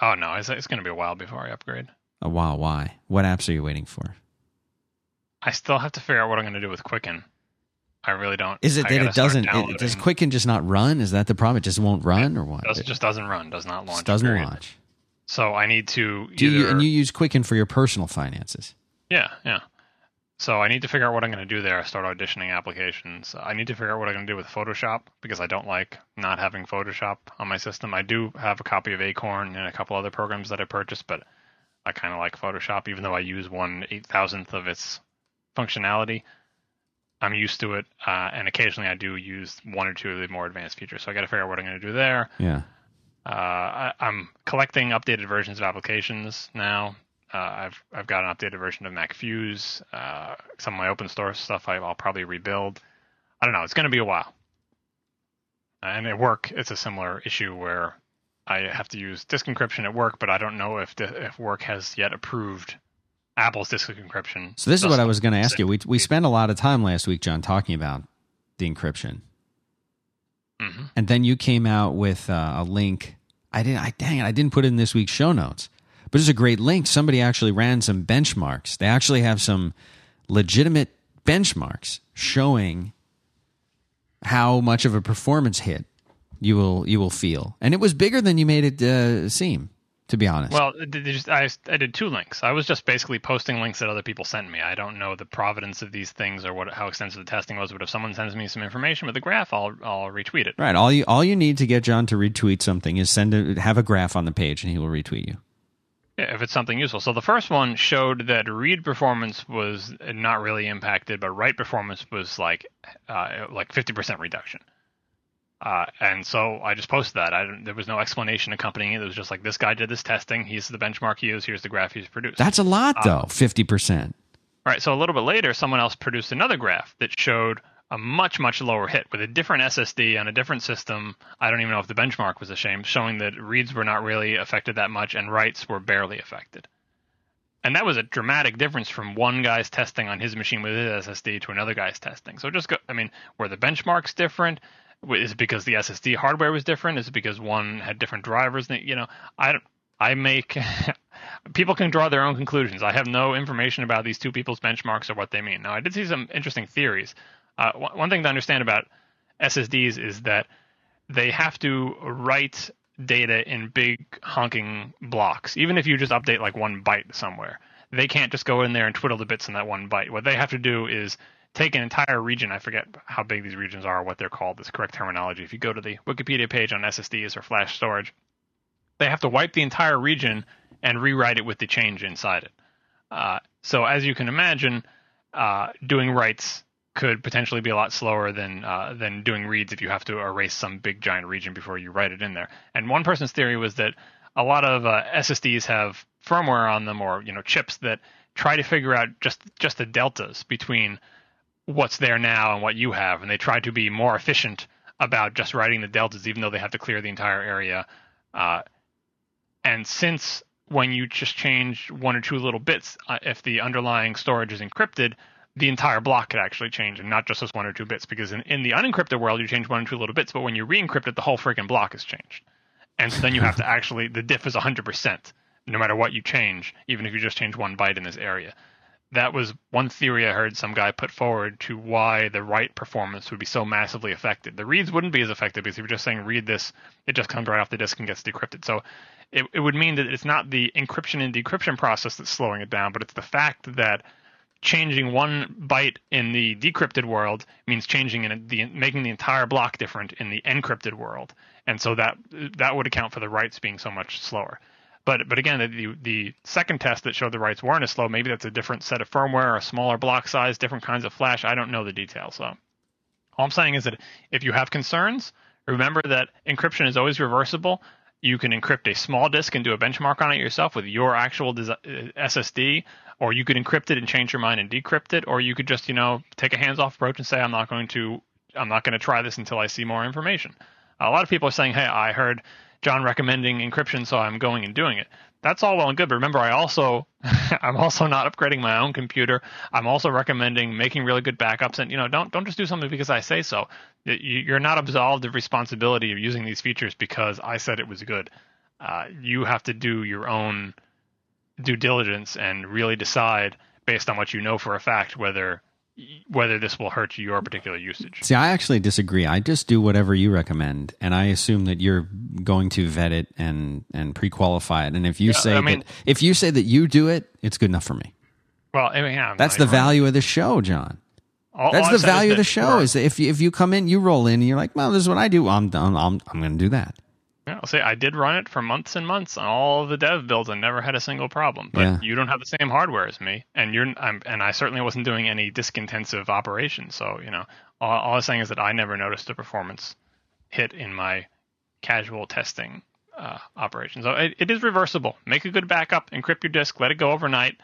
Oh no, it's, it's going to be a while before I upgrade. Oh, wow, why? What apps are you waiting for? I still have to figure out what I'm going to do with Quicken. I really don't. Is it I that it doesn't? It, does Quicken just not run? Is that the problem? It just won't run, or what? Does, It just doesn't run, does not launch. doesn't period. launch. So I need to Do you and you use Quicken for your personal finances? Yeah, yeah. So I need to figure out what I'm going to do there. I start auditioning applications. I need to figure out what I'm going to do with Photoshop because I don't like not having Photoshop on my system. I do have a copy of Acorn and a couple other programs that I purchased, but I kind of like Photoshop, even though I use one eight thousandth of its functionality. I'm used to it, uh, and occasionally I do use one or two of the more advanced features. So I got to figure out what I'm going to do there. Yeah. Uh, I, I'm collecting updated versions of applications now. Uh, I've I've got an updated version of MacFuse. Uh, some of my open source stuff I, I'll probably rebuild. I don't know. It's going to be a while. And at work, it's a similar issue where I have to use disk encryption at work, but I don't know if if work has yet approved Apple's disk encryption. So this is what I was going to ask you. We we spent a lot of time last week, John, talking about the encryption, Mhm. and then you came out with uh, a link. I didn't. I dang it! I didn't put it in this week's show notes, but it's a great link. Somebody actually ran some benchmarks. They actually have some legitimate benchmarks showing how much of a performance hit you will you will feel, and it was bigger than you made it uh, seem. To be honest, Well, they- they just, I, I did two links. I was just basically posting links that other people sent me. I don't know the providence of these things or what how extensive the testing was, but if someone sends me some information with a graph, I'll I'll retweet it. Right. All you all you need to get John to retweet something is send a, have a graph on the page, and he will retweet you. If it's something useful. So the first one showed that read performance was not really impacted, but write performance was like uh, like 50% reduction. Uh, and so I just posted that. I there was no explanation accompanying it. It was just like this guy did this testing. He's the benchmark he used. Here's the graph he's produced. That's a lot, though. Fifty percent. All right, so a little bit later, someone else produced another graph that showed a much, much lower hit with a different SSD on a different system. I don't even know if the benchmark was same, showing that reads were not really affected that much and writes were barely affected. And that was a dramatic difference from one guy's testing on his machine with his SSD to another guy's testing. So just go, I mean, were the benchmarks different? Is it because the SSD hardware was different? Is it because one had different drivers? You know, I I make people can draw their own conclusions. I have no information about these two people's benchmarks or what they mean. Now, I did see some interesting theories. Uh, one one thing to understand about SSDs is that they have to write data in big honking blocks. Even if you just update like one byte somewhere, they can't just go in there and twiddle the bits in that one byte. What they have to do is take an entire region. I forget how big these regions are, what they're called, this correct terminology. If you go to the Wikipedia page on SSDs or flash storage, they have to wipe the entire region and rewrite it with the change inside it. Uh, so as you can imagine, uh, doing writes could potentially be a lot slower than uh, than doing reads if you have to erase some big giant region before you write it in there. And one person's theory was that a lot of uh, SSDs have firmware on them or you know chips that try to figure out just just the deltas between what's there now and what you have, and they try to be more efficient about just writing the deltas, even though they have to clear the entire area. Uh, and since when you just change one or two little bits, uh, if the underlying storage is encrypted, the entire block could actually change and not just those one or two bits. Because in, in the unencrypted world, you change one or two little bits, but when you re-encrypt it, the whole freaking block has changed. And so then you have to actually, the diff is 100%. no matter what you change, even if you just change one byte in this area. That was one theory I heard some guy put forward to why the write performance would be so massively affected. The reads wouldn't be as effective because if you're just saying read this, it just comes right off the disk and gets decrypted. So it, it would mean that it's not the encryption and decryption process that's slowing it down, but it's the fact that changing one byte in the decrypted world means changing in the making the entire block different in the encrypted world, and so that that would account for the writes being so much slower. But but again, the the second test that showed the writes weren't as slow. Maybe that's a different set of firmware, a smaller block size, different kinds of flash. I don't know the details. So all I'm saying is that if you have concerns, remember that encryption is always reversible. You can encrypt a small disk and do a benchmark on it yourself with your actual SSD, or you could encrypt it and change your mind and decrypt it, or you could just you know take a hands-off approach and say I'm not going to I'm not going to try this until I see more information. A lot of people are saying, hey, I heard John recommending encryption, so I'm going and doing it. That's all well and good, but remember, I also I'm also not upgrading my own computer. I'm also recommending making really good backups, and you know, don't don't just do something because I say so. You're not absolved of responsibility of using these features because I said it was good. Uh, you have to do your own due diligence and really decide based on what you know for a fact whether whether this will hurt your particular usage. See, I actually disagree. I just do whatever you recommend, and I assume that you're going to vet it and and pre-qualify it. And if you yeah, say I mean, that if you say that you do it, it's good enough for me. Well, I mean, yeah, that's the value of the show, John. All, that's all the value of the show. Is if you, if you come in, you roll in, and you're like, "Well, this is what I do. I'm done. I'm I'm going to do that." Yeah, I'll say I did run it for months and months on all the dev builds and never had a single problem. But yeah. you don't have the same hardware as me, and you're I'm, and I certainly wasn't doing any disk intensive operations. So you know, all, all I'm saying is that I never noticed a performance hit in my casual testing uh, operation. So it, it is reversible. Make a good backup, encrypt your disk, let it go overnight,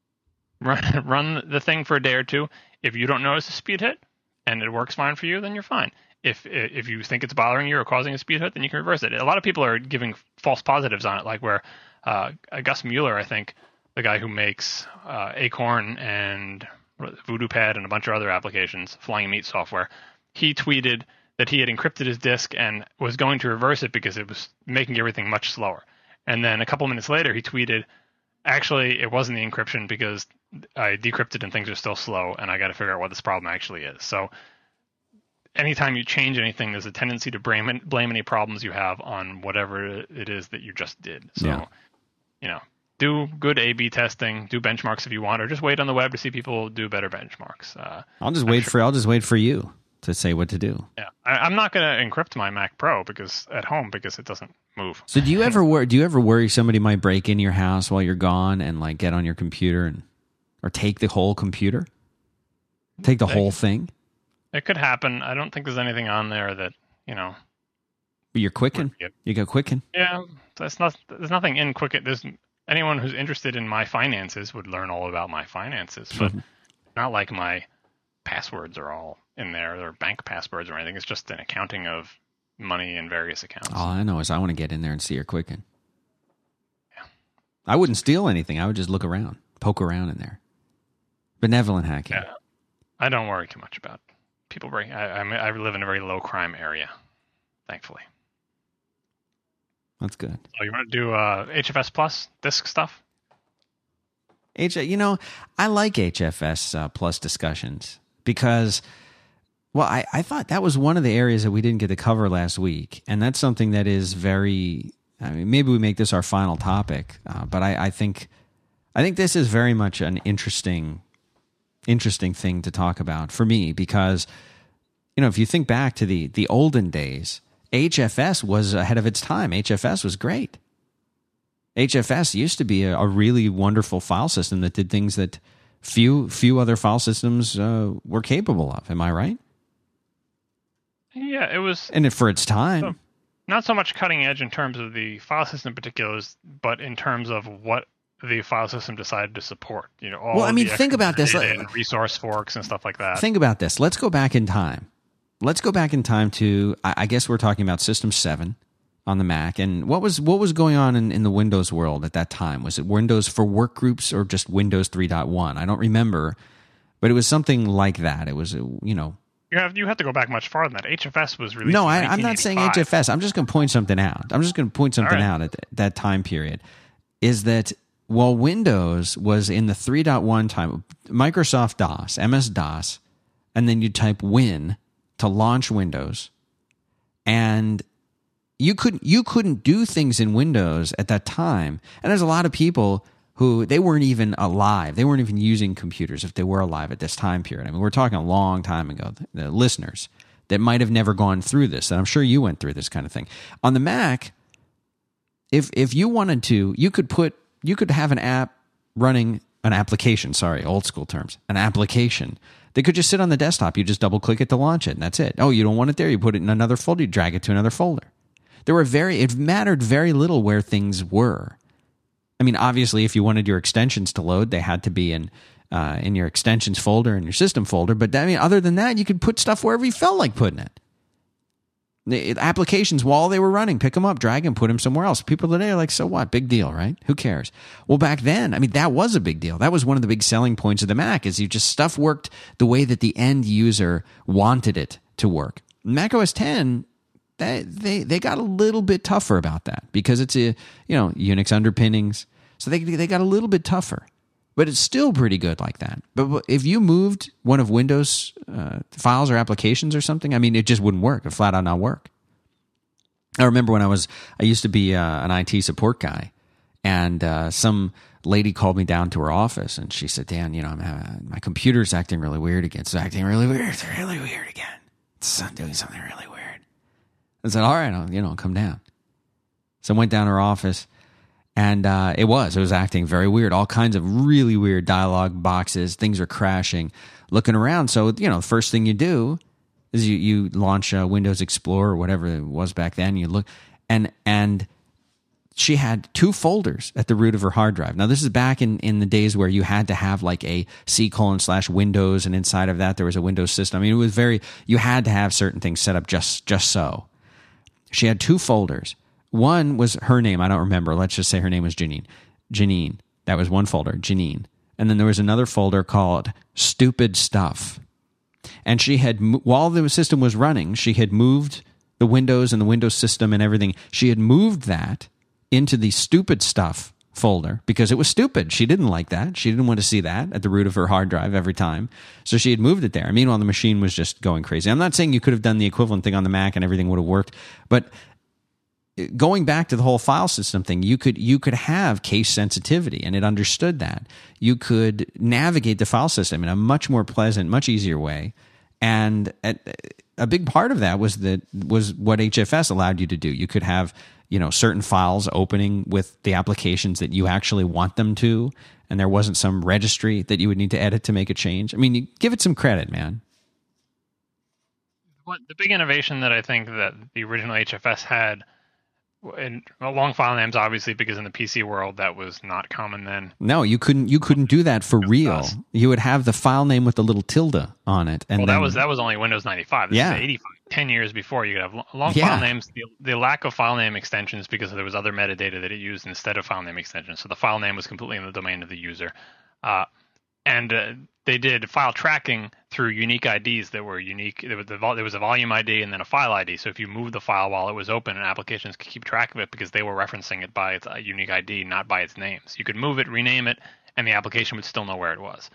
run run the thing for a day or two. If you don't notice a speed hit and it works fine for you, then you're fine if if you think it's bothering you or causing a speed hit, then you can reverse it. A lot of people are giving false positives on it, like where uh, Gus Mueller, I think, the guy who makes uh, Acorn and VoodooPad and a bunch of other applications, Flying Meat software, he tweeted that he had encrypted his disk and was going to reverse it because it was making everything much slower. And then a couple minutes later, he tweeted, actually, it wasn't the encryption because I decrypted and things are still slow, and I got to figure out what this problem actually is. So anytime you change anything, there's a tendency to blame blame any problems you have on whatever it is that you just did. So, yeah. you know, do good A/B testing, do benchmarks if you want, or just wait on the web to see people do better benchmarks. Uh, I'll just wait sure. for I'll just wait for you to say what to do. Yeah, I, am not going to encrypt my Mac Pro because at home because it doesn't move. So do you ever worry? Do you ever worry somebody might break in your house while you're gone and like get on your computer and or take the whole computer, take the they, whole thing? It could happen. I don't think there's anything on there that you know. But you're Quicken. You go Quicken. Yeah, that's not. There's nothing in Quicken. There's anyone who's interested in my finances would learn all about my finances, but not like my passwords are all in there or bank passwords or anything. It's just an accounting of money in various accounts. All I know is I want to get in there and see your Quicken. Yeah. I wouldn't steal anything. I would just look around, poke around in there. Benevolent hacking. Yeah. I don't worry too much about people bring. I, I, I live in a very low crime area, thankfully. That's good. So you want to do uh, HFS Plus disk stuff? H, you know, I like HFS uh, Plus discussions because, well, I, I thought that was one of the areas that we didn't get to cover last week, and that's something that is very. I mean, maybe we make this our final topic, uh, but I, I think, I think this is very much an interesting interesting thing to talk about for me because you know if you think back to the the olden days HFS was ahead of its time. HFS was great. HFS used to be a, a really wonderful file system that did things that few few other file systems uh, were capable of. Am I right? Yeah it was and for its time. So, not so much cutting edge in terms of the file system in particular but in terms of what the file system decided to support. You know, all well, I mean, think about this: resource forks and stuff like that. Think about this. Let's go back in time. Let's go back in time to I guess we're talking about System Seven on the Mac, and what was what was going on in, in the Windows world at that time? Was it Windows for work groups or just Windows 3.1? I don't remember, but it was something like that. It was you know. You have you have to go back much farther than that. HFS was released. No, I, am not saying HFS. I'm just going to point something out. I'm just going to point something right. out at that time period is that while Windows was in the 3.1 time, Microsoft DOS, MS DOS, and then you type Win to launch Windows, and you couldn't you couldn't do things in Windows at that time. And there's a lot of people who they weren't even alive. They weren't even using computers if they were alive at this time period. I mean, we're talking a long time ago. The listeners that might have never gone through this, and I'm sure you went through this kind of thing. On the Mac, if if you wanted to, you could put you could have an app running an application, sorry, old school terms, an application. They could just sit on the desktop. You just double click it to launch it, and that's it. Oh, you don't want it there? You put it in another folder, you drag it to another folder. There were very, it mattered very little where things were. I mean, obviously, if you wanted your extensions to load, they had to be in uh, in your extensions folder and your system folder. But I mean, other than that, you could put stuff wherever you felt like putting it applications while they were running, pick them up, drag them, put them somewhere else. People today are like, so what? Big deal, right? Who cares? Well, back then, I mean, that was a big deal. That was one of the big selling points of the Mac is you just stuff worked the way that the end user wanted it to work. Mac OS 10, they, they, they got a little bit tougher about that because it's a, you know, Unix underpinnings. So they, they got a little bit tougher but it's still pretty good like that. But if you moved one of Windows uh, files or applications or something, I mean, it just wouldn't work. It flat out not work. I remember when I was, I used to be uh, an IT support guy, and uh, some lady called me down to her office, and she said, "Dan, you know, having, my computer's acting really weird again. It's acting really weird. It's really weird again. It's doing something really weird." I said, "All right, I'll, you know, come down." So I went down to her office and uh, it was it was acting very weird. All kinds of really weird dialogue boxes. Things are crashing. Looking around so you know the first thing you do is you, you launch uh, windows explorer or whatever it was back then. You look and and she had two folders at the root of her hard drive. Now this is back in in the days where you had to have like a c colon slash windows and inside of that there was a windows system. I mean it was very you had to have certain things set up just just so. She had two folders one was her name. I don't remember. Let's just say her name was Janine. Janine. That was one folder, Janine. And then there was another folder called Stupid Stuff. And she had, while the system was running, she had moved the Windows and the Windows system and everything. She had moved that into the Stupid Stuff folder because it was stupid. She didn't like that. She didn't want to see that at the root of her hard drive every time. So she had moved it there. Meanwhile, the machine was just going crazy. I'm not saying you could have done the equivalent thing on the Mac and everything would have worked, but going back to the whole file system thing, you could you could have case sensitivity, and it understood that. You could navigate the file system in a much more pleasant, much easier way, and a big part of that was that was what HFS allowed you to do. You could have you know certain files opening with the applications that you actually want them to, and there wasn't some registry that you would need to edit to make a change. I mean, give it some credit, man. What the big innovation that I think that the original HFS had and long file names obviously because in the PC world that was not common then. No, you couldn't you couldn't do that for real. You would have the file name with the little tilde on it. And well, then, that was that was only Windows 95. This yeah. 85. 10 years before you could have long yeah. file names the, the lack of file name extensions because there was other metadata that it used instead of file name extensions so the file name was completely in the domain of the user uh, and uh, they did file tracking through unique IDs that were unique. There was, the, there was a volume ID and then a file ID. So if you moved the file while it was open, and applications could keep track of it because they were referencing it by its uh, unique ID, not by its name. So you could move it, rename it, and the application would still know where it was.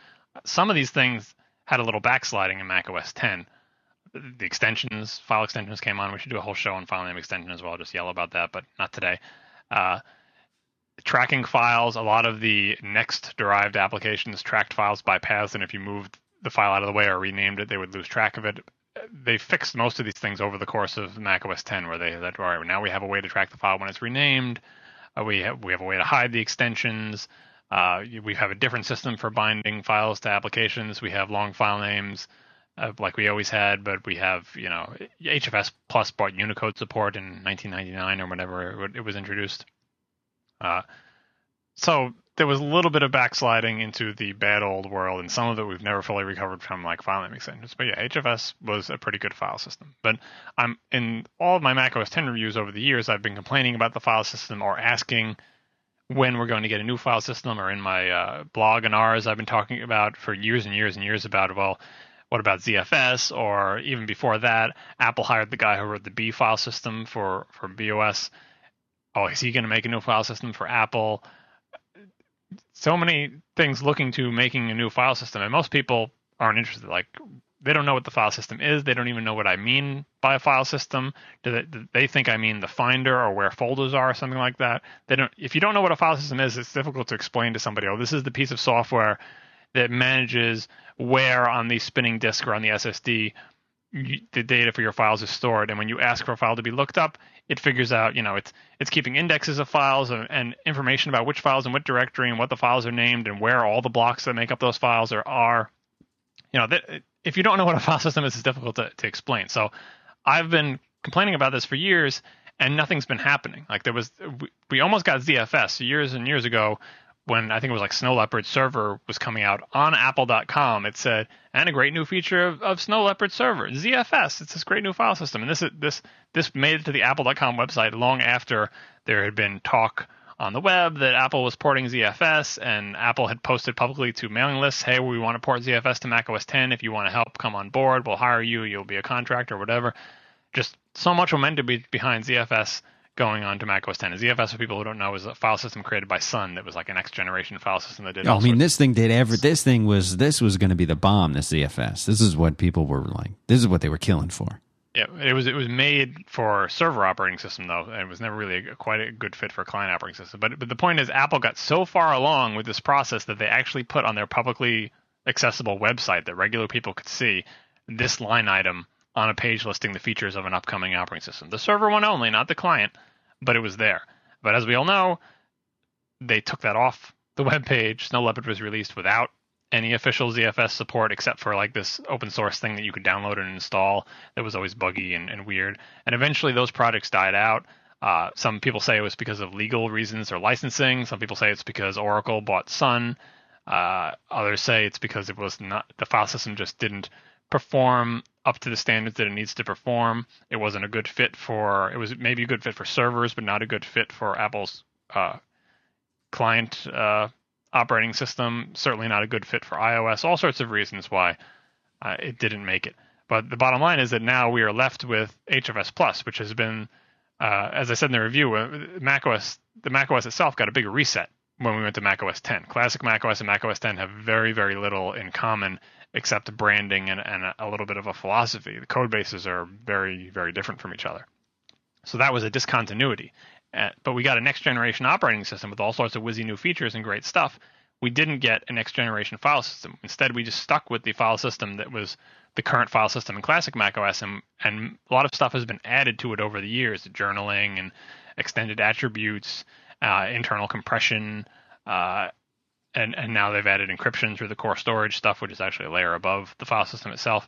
Some of these things had a little backsliding in Mac OS 10. The extensions, file extensions came on. We should do a whole show on file name extension as well. I'll just yell about that, but not today. Uh, tracking files, a lot of the NeXT derived applications tracked files by paths, and if you moved the file out of the way or renamed it, they would lose track of it. They fixed most of these things over the course of Mac OS 10, where they said, all right, now we have a way to track the file when it's renamed. Uh, we have we have a way to hide the extensions. Uh, we have a different system for binding files to applications. We have long file names, uh, like we always had, but we have you know HFS Plus brought Unicode support in 1999 or whenever it was introduced. Uh, so there was a little bit of backsliding into the bad old world, and some of it we've never fully recovered from, like file name extensions. But yeah, HFS was a pretty good file system. But I'm in all of my Mac OS 10 reviews over the years, I've been complaining about the file system or asking when we're going to get a new file system. Or in my uh, blog and Ars, I've been talking about for years and years and years about well, what about ZFS? Or even before that, Apple hired the guy who wrote the Be file system for for BeOS oh, is he going to make a new file system for Apple? so many things looking to making a new file system, and most people aren't interested. Like they don't know what the file system is. They don't even know what I mean by a file system. Do they, do they, think I mean the Finder or where folders are or something like that? They don't. If you don't know what a file system is, it's difficult to explain to somebody. Oh, this is the piece of software that manages where on the spinning disk or on the SSD the data for your files is stored. And when you ask for a file to be looked up, it figures out, you know, it's it's keeping indexes of files and, and information about which files and what directory and what the files are named and where all the blocks that make up those files are. are. You know, that, if you don't know what a file system is, it's difficult to, to explain. So I've been complaining about this for years and nothing's been happening. Like there was, we, we almost got ZFS years and years ago when I think it was like Snow Leopard server was coming out on Apple.com, it said, and a great new feature of, of Snow Leopard server, ZFS. It's this great new file system, and this this this made it to the Apple.com website long after there had been talk on the web that Apple was porting ZFS, and Apple had posted publicly to mailing lists, "Hey, we want to port ZFS to Mac OS 10. If you want to help, come on board. We'll hire you. You'll be a contractor, or whatever." Just so much momentum behind ZFS going on to Mac OS 10. ZFS, for people who don't know, is a file system created by Sun that was like a next generation file system that did. Oh, I mean, this thing did ever. This thing was this was going to be the bomb. This ZFS. This is what people were like. This is what they were killing for. Yeah, it was it was made for server operating system though, and it was never really a, quite a good fit for client operating system. But but the point is, Apple got so far along with this process that they actually put on their publicly accessible website that regular people could see this line item on a page listing the features of an upcoming operating system. The server one only, not the client, but it was there. But as we all know, they took that off the web page. Snow Leopard was released without any official ZFS support except for like this open source thing that you could download and install that was always buggy and, and weird. And eventually those projects died out. Uh, some people say it was because of legal reasons or licensing. Some people say it's because Oracle bought Sun. Uh, others say it's because it was not the file system just didn't perform up to the standards that it needs to perform. It wasn't a good fit for it was maybe a good fit for servers, but not a good fit for Apple's uh, client uh, operating system. Certainly not a good fit for iOS. All sorts of reasons why uh, it didn't make it. But the bottom line is that now we are left with HFS Plus, which has been, uh, as I said in the review, uh, macOS the macOS itself got a big reset when we went to macOS 10. Classic macOS and macOS 10 have very very little in common except branding and, and a little bit of a philosophy. The code bases are very, very different from each other. So that was a discontinuity. Uh, but we got a next generation operating system with all sorts of whizzy new features and great stuff. We didn't get a next generation file system. Instead, we just stuck with the file system that was the current file system in classic macOS, and, and a lot of stuff has been added to it over the years journaling and extended attributes, uh, internal compression, uh, and and now they've added encryption through the core storage stuff, which is actually a layer above the file system itself.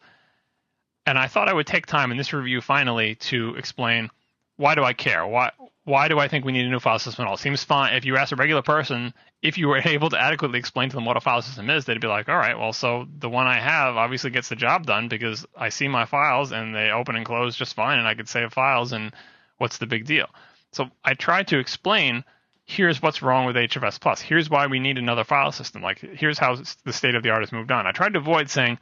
And I thought I would take time in this review finally to explain why do I care? Why why do I think we need a new file system at all? It seems fine if you ask a regular person if you were able to adequately explain to them what a file system is, they'd be like, all right, well, so the one I have obviously gets the job done because I see my files and they open and close just fine, and I could save files, and what's the big deal? So I tried to explain here's what's wrong with HFS Plus. Here's why we need another file system. Like here's how the state of the art has moved on. I tried to avoid saying,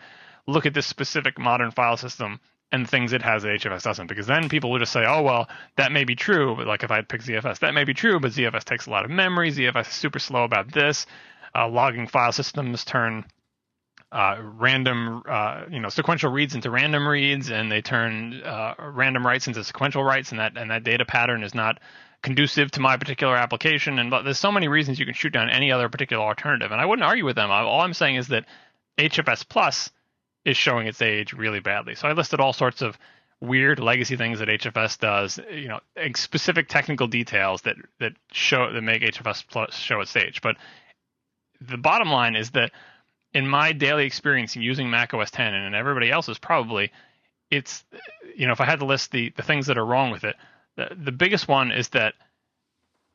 look at this specific modern file system and things it has that HFS doesn't, because then people will just say, oh well, that may be true, but like if I picked ZFS, that may be true, but ZFS takes a lot of memory. ZFS is super slow about this. Uh, logging file systems turn uh, random, uh, you know, sequential reads into random reads, and they turn uh, random writes into sequential writes, and that and that data pattern is not conducive to my particular application. And but there's so many reasons you can shoot down any other particular alternative. And I wouldn't argue with them. All I'm saying is that HFS Plus is showing its age really badly. So I listed all sorts of weird legacy things that HFS does, you know, specific technical details that that show that make HFS Plus show its age. But the bottom line is that in my daily experience using Mac OS 10 and everybody else's probably, it's you know if I had to list the the things that are wrong with it, the, the biggest one is that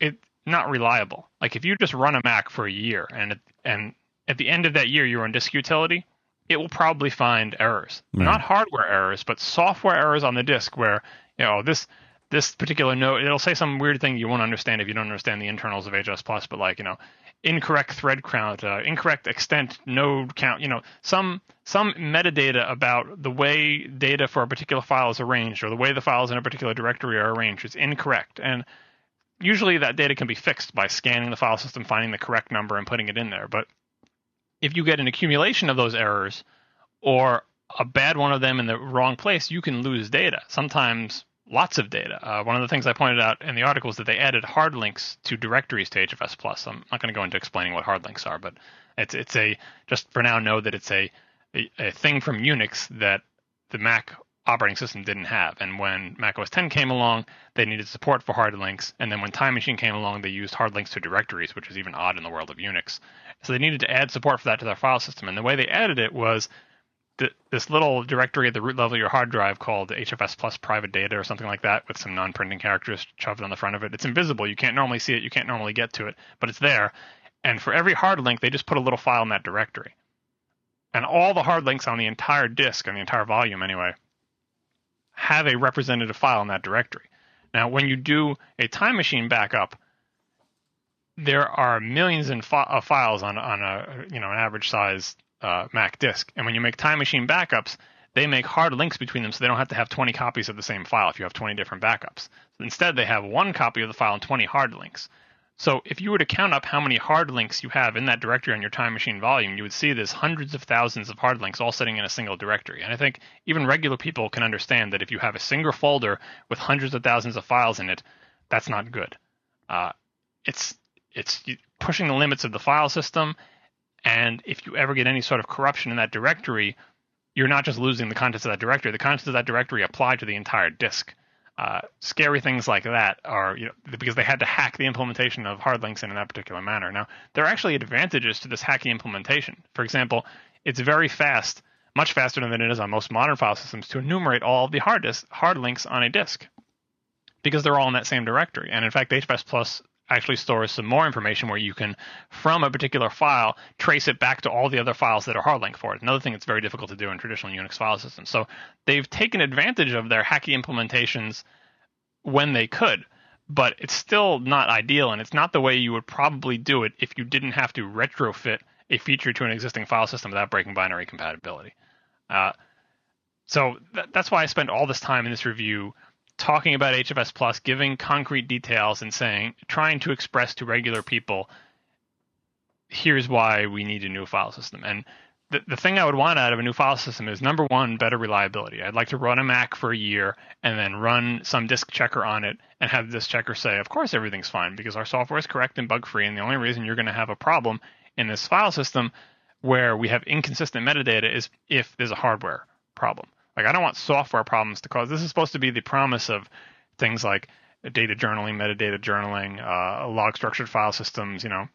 it's not reliable. Like if you just run a Mac for a year and and at the end of that year you're on disk utility, it will probably find errors. Right. Not hardware errors, but software errors on the disk where, you know, this this particular node it'll say some weird thing you won't understand if you don't understand the internals of HFS Plus, but like, you know, incorrect thread count, uh, incorrect extent node count, you know, some some metadata about the way data for a particular file is arranged or the way the files in a particular directory are arranged is incorrect. And usually that data can be fixed by scanning the file system, finding the correct number, and putting it in there. But if you get an accumulation of those errors or a bad one of them in the wrong place, you can lose data. Sometimes lots of data. Uh, one of the things I pointed out in the article is that they added hard links to directories to HFS Plus. I'm not going to go into explaining what hard links are, but it's it's a just for now know that it's a, a, a thing from Unix that the Mac operating system didn't have. And when Mac OS 10 came along, they needed support for hard links. And then when Time Machine came along, they used hard links to directories, which is even odd in the world of Unix. So they needed to add support for that to their file system. And the way they added it was th- this little directory at the root level of your hard drive called HFS plus private data or something like that with some non printing characters shoved on the front of it. It's invisible. You can't normally see it. You can't normally get to it, but it's there. And for every hard link, they just put a little file in that directory. And all the hard links on the entire disk, on the entire volume anyway, have a representative file in that directory. Now, when you do a time machine backup, there are millions of files on, on a you know an average size uh, Mac disk, and when you make time machine backups, they make hard links between them, so they don't have to have 20 copies of the same file if you have 20 different backups. Instead, they have one copy of the file and 20 hard links. So if you were to count up how many hard links you have in that directory on your time machine volume, you would see there's hundreds of thousands of hard links all sitting in a single directory. And I think even regular people can understand that if you have a single folder with hundreds of thousands of files in it, that's not good. Uh, it's it's pushing the limits of the file system, and if you ever get any sort of corruption in that directory, you're not just losing the contents of that directory. The contents of that directory apply to the entire disk uh, scary things like that are you know because they had to hack the implementation of hard links in that particular manner. Now there are actually advantages to this hacking implementation. For example, it's very fast, much faster than it is on most modern file systems to enumerate all the hard disk, hard links on a disk because they're all in that same directory. And in fact, HFS Plus actually stores some more information where you can, from a particular file, trace it back to all the other files that are hard linked for it. Another thing that's very difficult to do in traditional Unix file systems. So they've taken advantage of their hacky implementations when they could, but it's still not ideal, and it's not the way you would probably do it if you didn't have to retrofit a feature to an existing file system without breaking binary compatibility. Uh, so th- that's why I spent all this time in this review talking about HFS Plus, giving concrete details and saying, trying to express to regular people, here's why we need a new file system. And the, the thing I would want out of a new file system is number one, better reliability. I'd like to run a Mac for a year and then run some disk checker on it and have this checker say, of course everything's fine because our software is correct and bug free. And the only reason you're going to have a problem in this file system where we have inconsistent metadata is if there's a hardware problem. Like I don't want software problems to cause. This is supposed to be the promise of things like data journaling, metadata journaling, uh, log structured file systems. You know,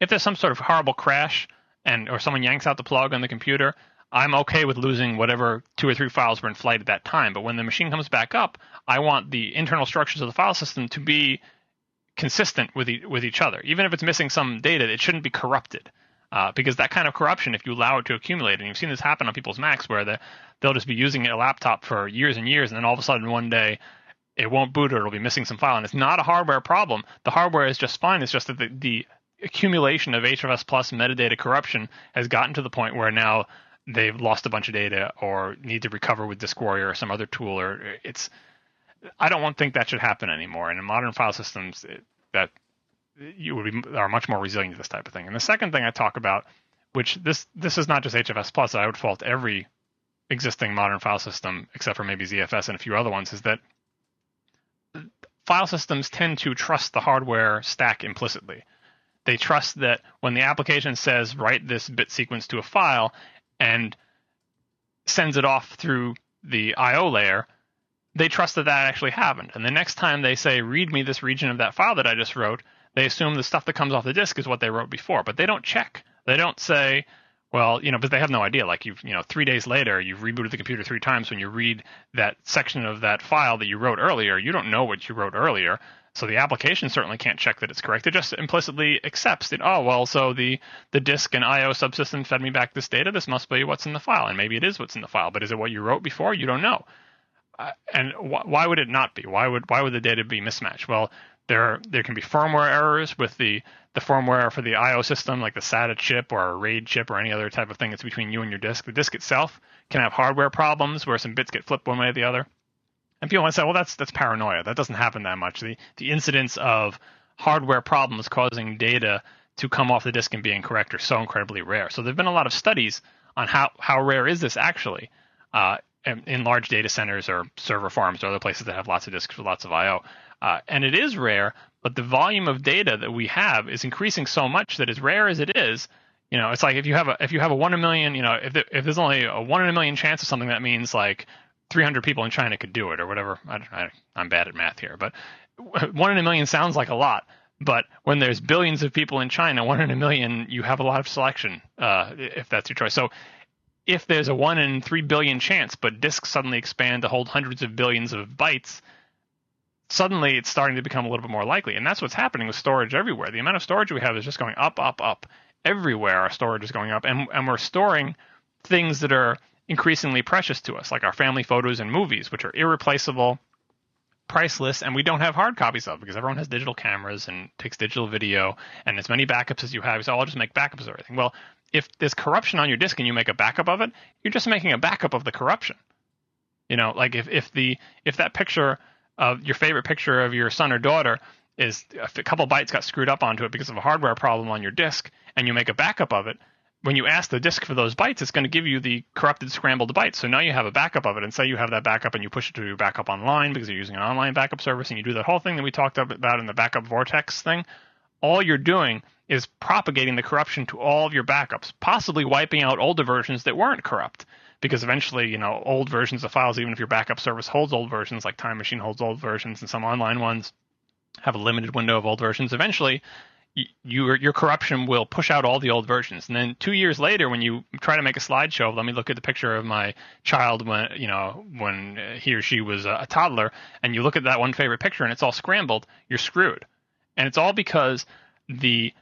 if there's some sort of horrible crash and or someone yanks out the plug on the computer, I'm okay with losing whatever two or three files were in flight at that time. But when the machine comes back up, I want the internal structures of the file system to be consistent with e- with each other. Even if it's missing some data, it shouldn't be corrupted. Uh, because that kind of corruption, if you allow it to accumulate, and you've seen this happen on people's Macs where the, they'll just be using a laptop for years and years, and then all of a sudden one day it won't boot or it'll be missing some file. And it's not a hardware problem. The hardware is just fine. It's just that the, the accumulation of HFS plus metadata corruption has gotten to the point where now they've lost a bunch of data or need to recover with Disk Warrior or some other tool. Or it's I don't want think that should happen anymore. And in modern file systems, it, that you would be are much more resilient to this type of thing. And the second thing I talk about, which this this is not just HFS plus, I would fault every existing modern file system except for maybe ZFS and a few other ones, is that file systems tend to trust the hardware stack implicitly. They trust that when the application says write this bit sequence to a file and sends it off through the I/O layer, they trust that that actually happened. And the next time they say read me this region of that file that I just wrote, they assume the stuff that comes off the disk is what they wrote before, but they don't check. They don't say, well, you know, but they have no idea. Like you've, you know, three days later, you've rebooted the computer three times. When you read that section of that file that you wrote earlier, you don't know what you wrote earlier. So the application certainly can't check that it's correct. It just implicitly accepts that, oh, well, so the, the disk and I/O subsystem fed me back this data. This must be what's in the file, and maybe it is what's in the file. But is it what you wrote before? You don't know. Uh, and wh- why would it not be? Why would why would the data be mismatched? Well, there there can be firmware errors with the the firmware for the I/O system, like the SATA chip or a RAID chip or any other type of thing that's between you and your disk. The disk itself can have hardware problems where some bits get flipped one way or the other. And people might say, well, that's that's paranoia. That doesn't happen that much. The the incidence of hardware problems causing data to come off the disk and be incorrect are so incredibly rare. So there've been a lot of studies on how how rare is this actually uh, in, in, large data centers or server farms or other places that have lots of disks with lots of I/O. Uh, and it is rare, but the volume of data that we have is increasing so much that as rare as it is, you know, it's like if you have a if you have a one in a million, you know, if there, if there's only a one in a million chance of something, that means like 300 people in China could do it or whatever. I, I, I'm bad at math here, but one in a million sounds like a lot. But when there's billions of people in China, one in a million, you have a lot of selection uh, if that's your choice. So if there's a one in three billion chance, but disks suddenly expand to hold hundreds of billions of bytes, suddenly it's starting to become a little bit more likely. And that's what's happening with storage everywhere. The amount of storage we have is just going up, up, up. Everywhere our storage is going up. And, and we're storing things that are increasingly precious to us, like our family photos and movies, which are irreplaceable, priceless, and we don't have hard copies of because everyone has digital cameras and takes digital video and as many backups as you have. So I'll just make backups of everything. Well, if there's corruption on your disk and you make a backup of it, you're just making a backup of the corruption. You know, like if, if the if that picture your favorite picture of your son or daughter is a couple bytes got screwed up onto it because of a hardware problem on your disk and you make a backup of it, when you ask the disk for those bytes, it's going to give you the corrupted scrambled bytes. So now you have a backup of it, and say you have that backup and you push it to your backup online because you're using an online backup service, and you do that whole thing that we talked about in the backup vortex thing. All you're doing is propagating the corruption to all of your backups, possibly wiping out older versions that weren't corrupt. Because eventually, you know, old versions of files, even if your backup service holds old versions, like Time Machine holds old versions, and some online ones have a limited window of old versions, eventually your your corruption will push out all the old versions, and then two years later, when you try to make a slideshow, let me look at the picture of my child when you know when he or she was a, toddler, and you look at that one favorite picture and it's all scrambled, you're screwed, and it's all because the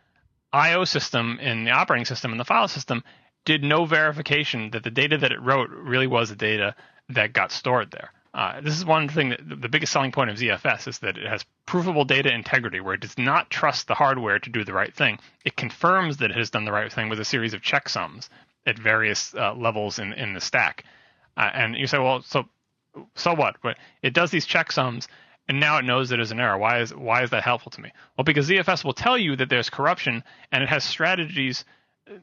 I/O system in the operating system and the file system did no verification that the data that it wrote really was the data that got stored there. Uh, this is one thing that the biggest selling point of ZFS is that it has provable data integrity, where it does not trust the hardware to do the right thing. It confirms that it has done the right thing with a series of checksums at various uh, levels in, in the stack. Uh, and you say, well, so so what? But it does these checksums, and now it knows that there's an error. Why is why is that helpful to me? Well, because ZFS will tell you that there's corruption, and it has strategies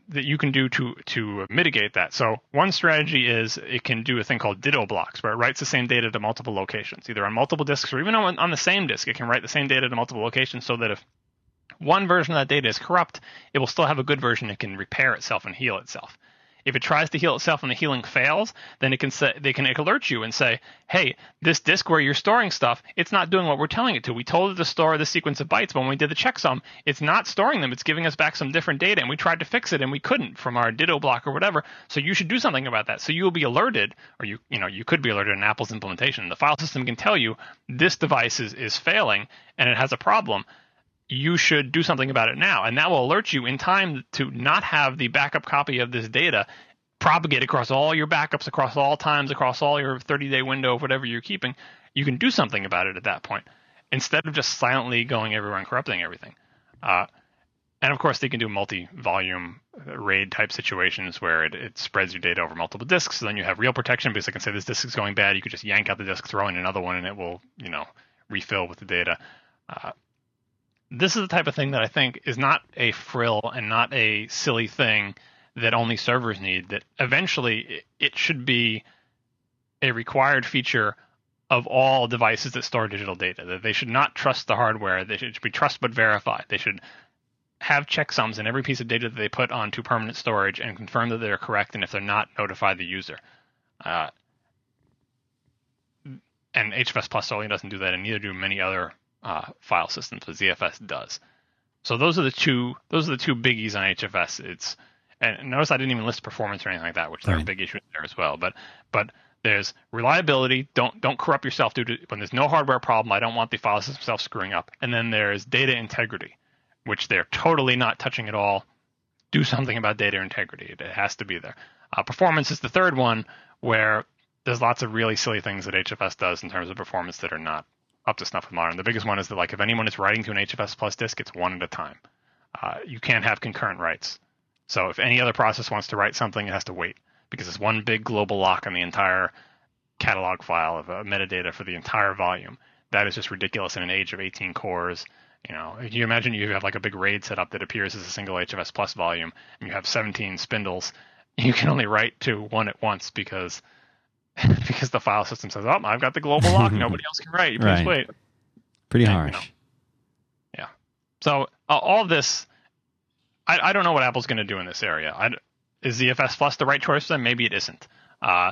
that you can do to to mitigate that. So one strategy is it can do a thing called ditto blocks, where it writes the same data to multiple locations, either on multiple disks or even on, on the same disk. It can write the same data to multiple locations, so that if one version of that data is corrupt, it will still have a good version that can repair itself and heal itself. If it tries to heal itself and the healing fails, then it can say they can alert you and say, "Hey, this disk where you're storing stuff, it's not doing what we're telling it to. We told it to store the sequence of bytes, but when we did the checksum, it's not storing them. It's giving us back some different data, and we tried to fix it and we couldn't from our ditto block or whatever. So you should do something about that. So you will be alerted, or you you know you could be alerted in Apple's implementation. The file system can tell you this device is is failing and it has a problem you should do something about it now. And that will alert you in time to not have the backup copy of this data propagate across all your backups, across all times, across all your 30 day window of whatever you're keeping. You can do something about it at that point instead of just silently going everywhere and corrupting everything. Uh, and of course, they can do multi-volume RAID type situations where it, it, spreads your data over multiple disks. So then you have real protection because they can say this disk is going bad. You could just yank out the disk, throw in another one, and it will, you know, refill with the data. Uh, this is the type of thing that I think is not a frill and not a silly thing that only servers need. That eventually it should be a required feature of all devices that store digital data. That they should not trust the hardware. They should be trust but verify. They should have checksums in every piece of data that they put onto permanent storage and confirm that they're correct. And if they're not, notify the user. Uh, and HFS Plus certainly doesn't do that, and neither do many other uh, file systems, but ZFS does. So those are the two those are the two biggies on HFS. It's and notice I didn't even list performance or anything like that, which right. are a big issue there as well. But but there's reliability. Don't don't corrupt yourself due to when there's no hardware problem. I don't want the file system itself screwing up. And then there's data integrity, which they're totally not touching at all. Do something about data integrity. It has to be there. Uh, performance is the third one where there's lots of really silly things that HFS does in terms of performance that are not up to snuff with modern. The biggest one is that like if anyone is writing to an HFS plus disk, it's one at a time. Uh, you can't have concurrent writes. So if any other process wants to write something, it has to wait because it's one big global lock on the entire catalog file of uh, metadata for the entire volume. That is just ridiculous in an age of 18 cores. You know, you imagine you have like a big RAID setup that appears as a single HFS plus volume, and you have 17 spindles, you can only write to one at once because because the file system says, "Oh, I've got the global lock. Nobody else can write. Please Right. wait." Pretty you harsh. Yeah. So uh, all this, I, I don't know what Apple's going to do in this area. I, is ZFS Plus the right choice for them? Maybe it isn't. Uh,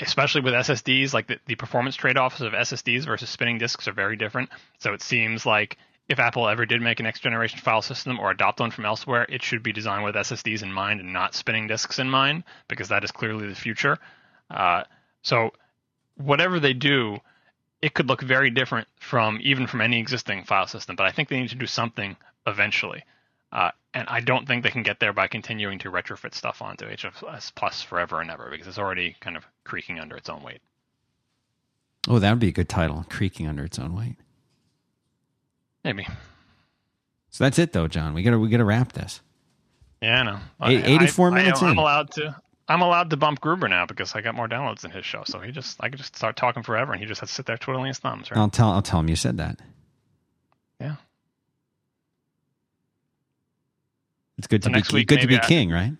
especially with SSDs, like the, the performance trade-offs of SSDs versus spinning disks are very different. So it seems like if Apple ever did make a next generation file system or adopt one from elsewhere, it should be designed with SSDs in mind and not spinning disks in mind, because that is clearly the future. Uh, so whatever they do, it could look very different from even from any existing file system. But I think they need to do something eventually. Uh, and I don't think they can get there by continuing to retrofit stuff onto HFS Plus forever and ever because it's already kind of creaking under its own weight. Oh, that would be a good title. Creaking under its own weight. Maybe. So that's it, though, John. We gotta we gotta wrap this. Yeah, I know. Eight- I- 84 minutes I. I'm allowed to. I'm allowed to bump Gruber now because I got more downloads than his show. So he just, I could just start talking forever, and he just has to sit there twiddling his thumbs. Right? I'll tell I'll tell him you said that. Yeah. It's good So to be week, good to be I- king, right?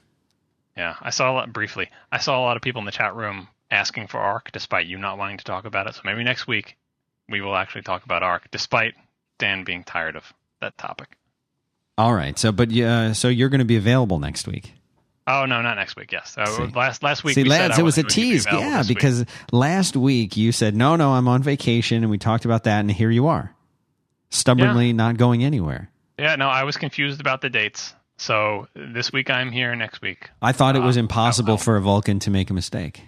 Yeah, I saw a lot briefly. I saw a lot of people in the chat room asking for Arc, despite you not wanting to talk about it. So maybe next week we will actually talk about Arc, despite Dan being tired of that topic. All right. So, but yeah, so you're going to be available next week. Oh no, not next week. Yes, uh, last last week. See, we said lads, it was a going be tease. Yeah, this week. because last week you said no, no, I'm on vacation, and we talked about that, and here you are, stubbornly not going anywhere. yeah, no, I was confused about the dates. So this week I'm here. Next week I thought it was Uh, impossible for a Vulcan to make a mistake.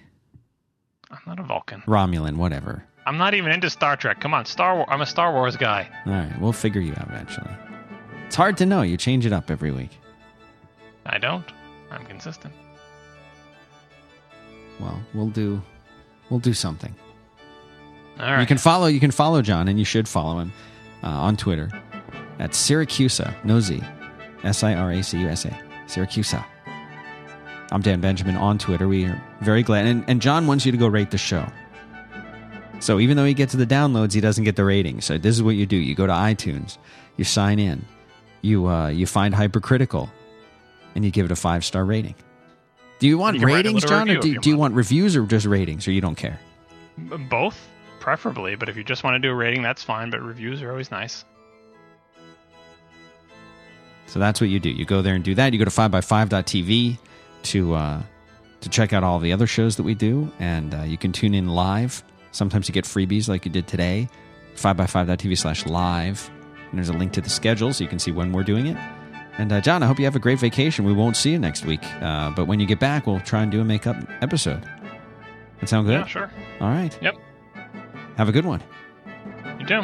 I'm not a Vulcan. Romulan, whatever. I'm not even into Star Trek. Come on, Star Wars. I'm a Star Wars guy. All right, we'll figure you out eventually. It's hard to know. You change it up every week. I don't. I'm consistent. Well, we'll do, we'll do something. All right. You can follow. You can follow John, and you should follow him uh, on Twitter at Siracusa, no Z, S I R A C U S A, Siracusa. I'm Dan Benjamin on Twitter. We are very glad, and, and John wants you to go rate the show. So even though he gets the downloads, he doesn't get the ratings. So this is what you do: you go to iTunes, you sign in, you uh, you find Hypercritical, and you give it a five star rating. Do you want You can write a ratings, John, or do, you do you want. reviews or just ratings, or you don't care? Both, preferably. But if you just want to do a rating, that's fine. But reviews are always nice. So that's what you do. You go there and do that. You go to 5by5.tv to uh, to check out all the other shows that we do, and uh, you can tune in live. Sometimes you get freebies like you did today. 5by5.tv slash live. And there's a link to the schedule so you can see when we're doing it. And uh, John, I hope you have a great vacation. We won't see you next week, uh, but when you get back, we'll try and do a makeup episode. That sound good? Yeah, sure. All right. Yep. Have a good one. You do.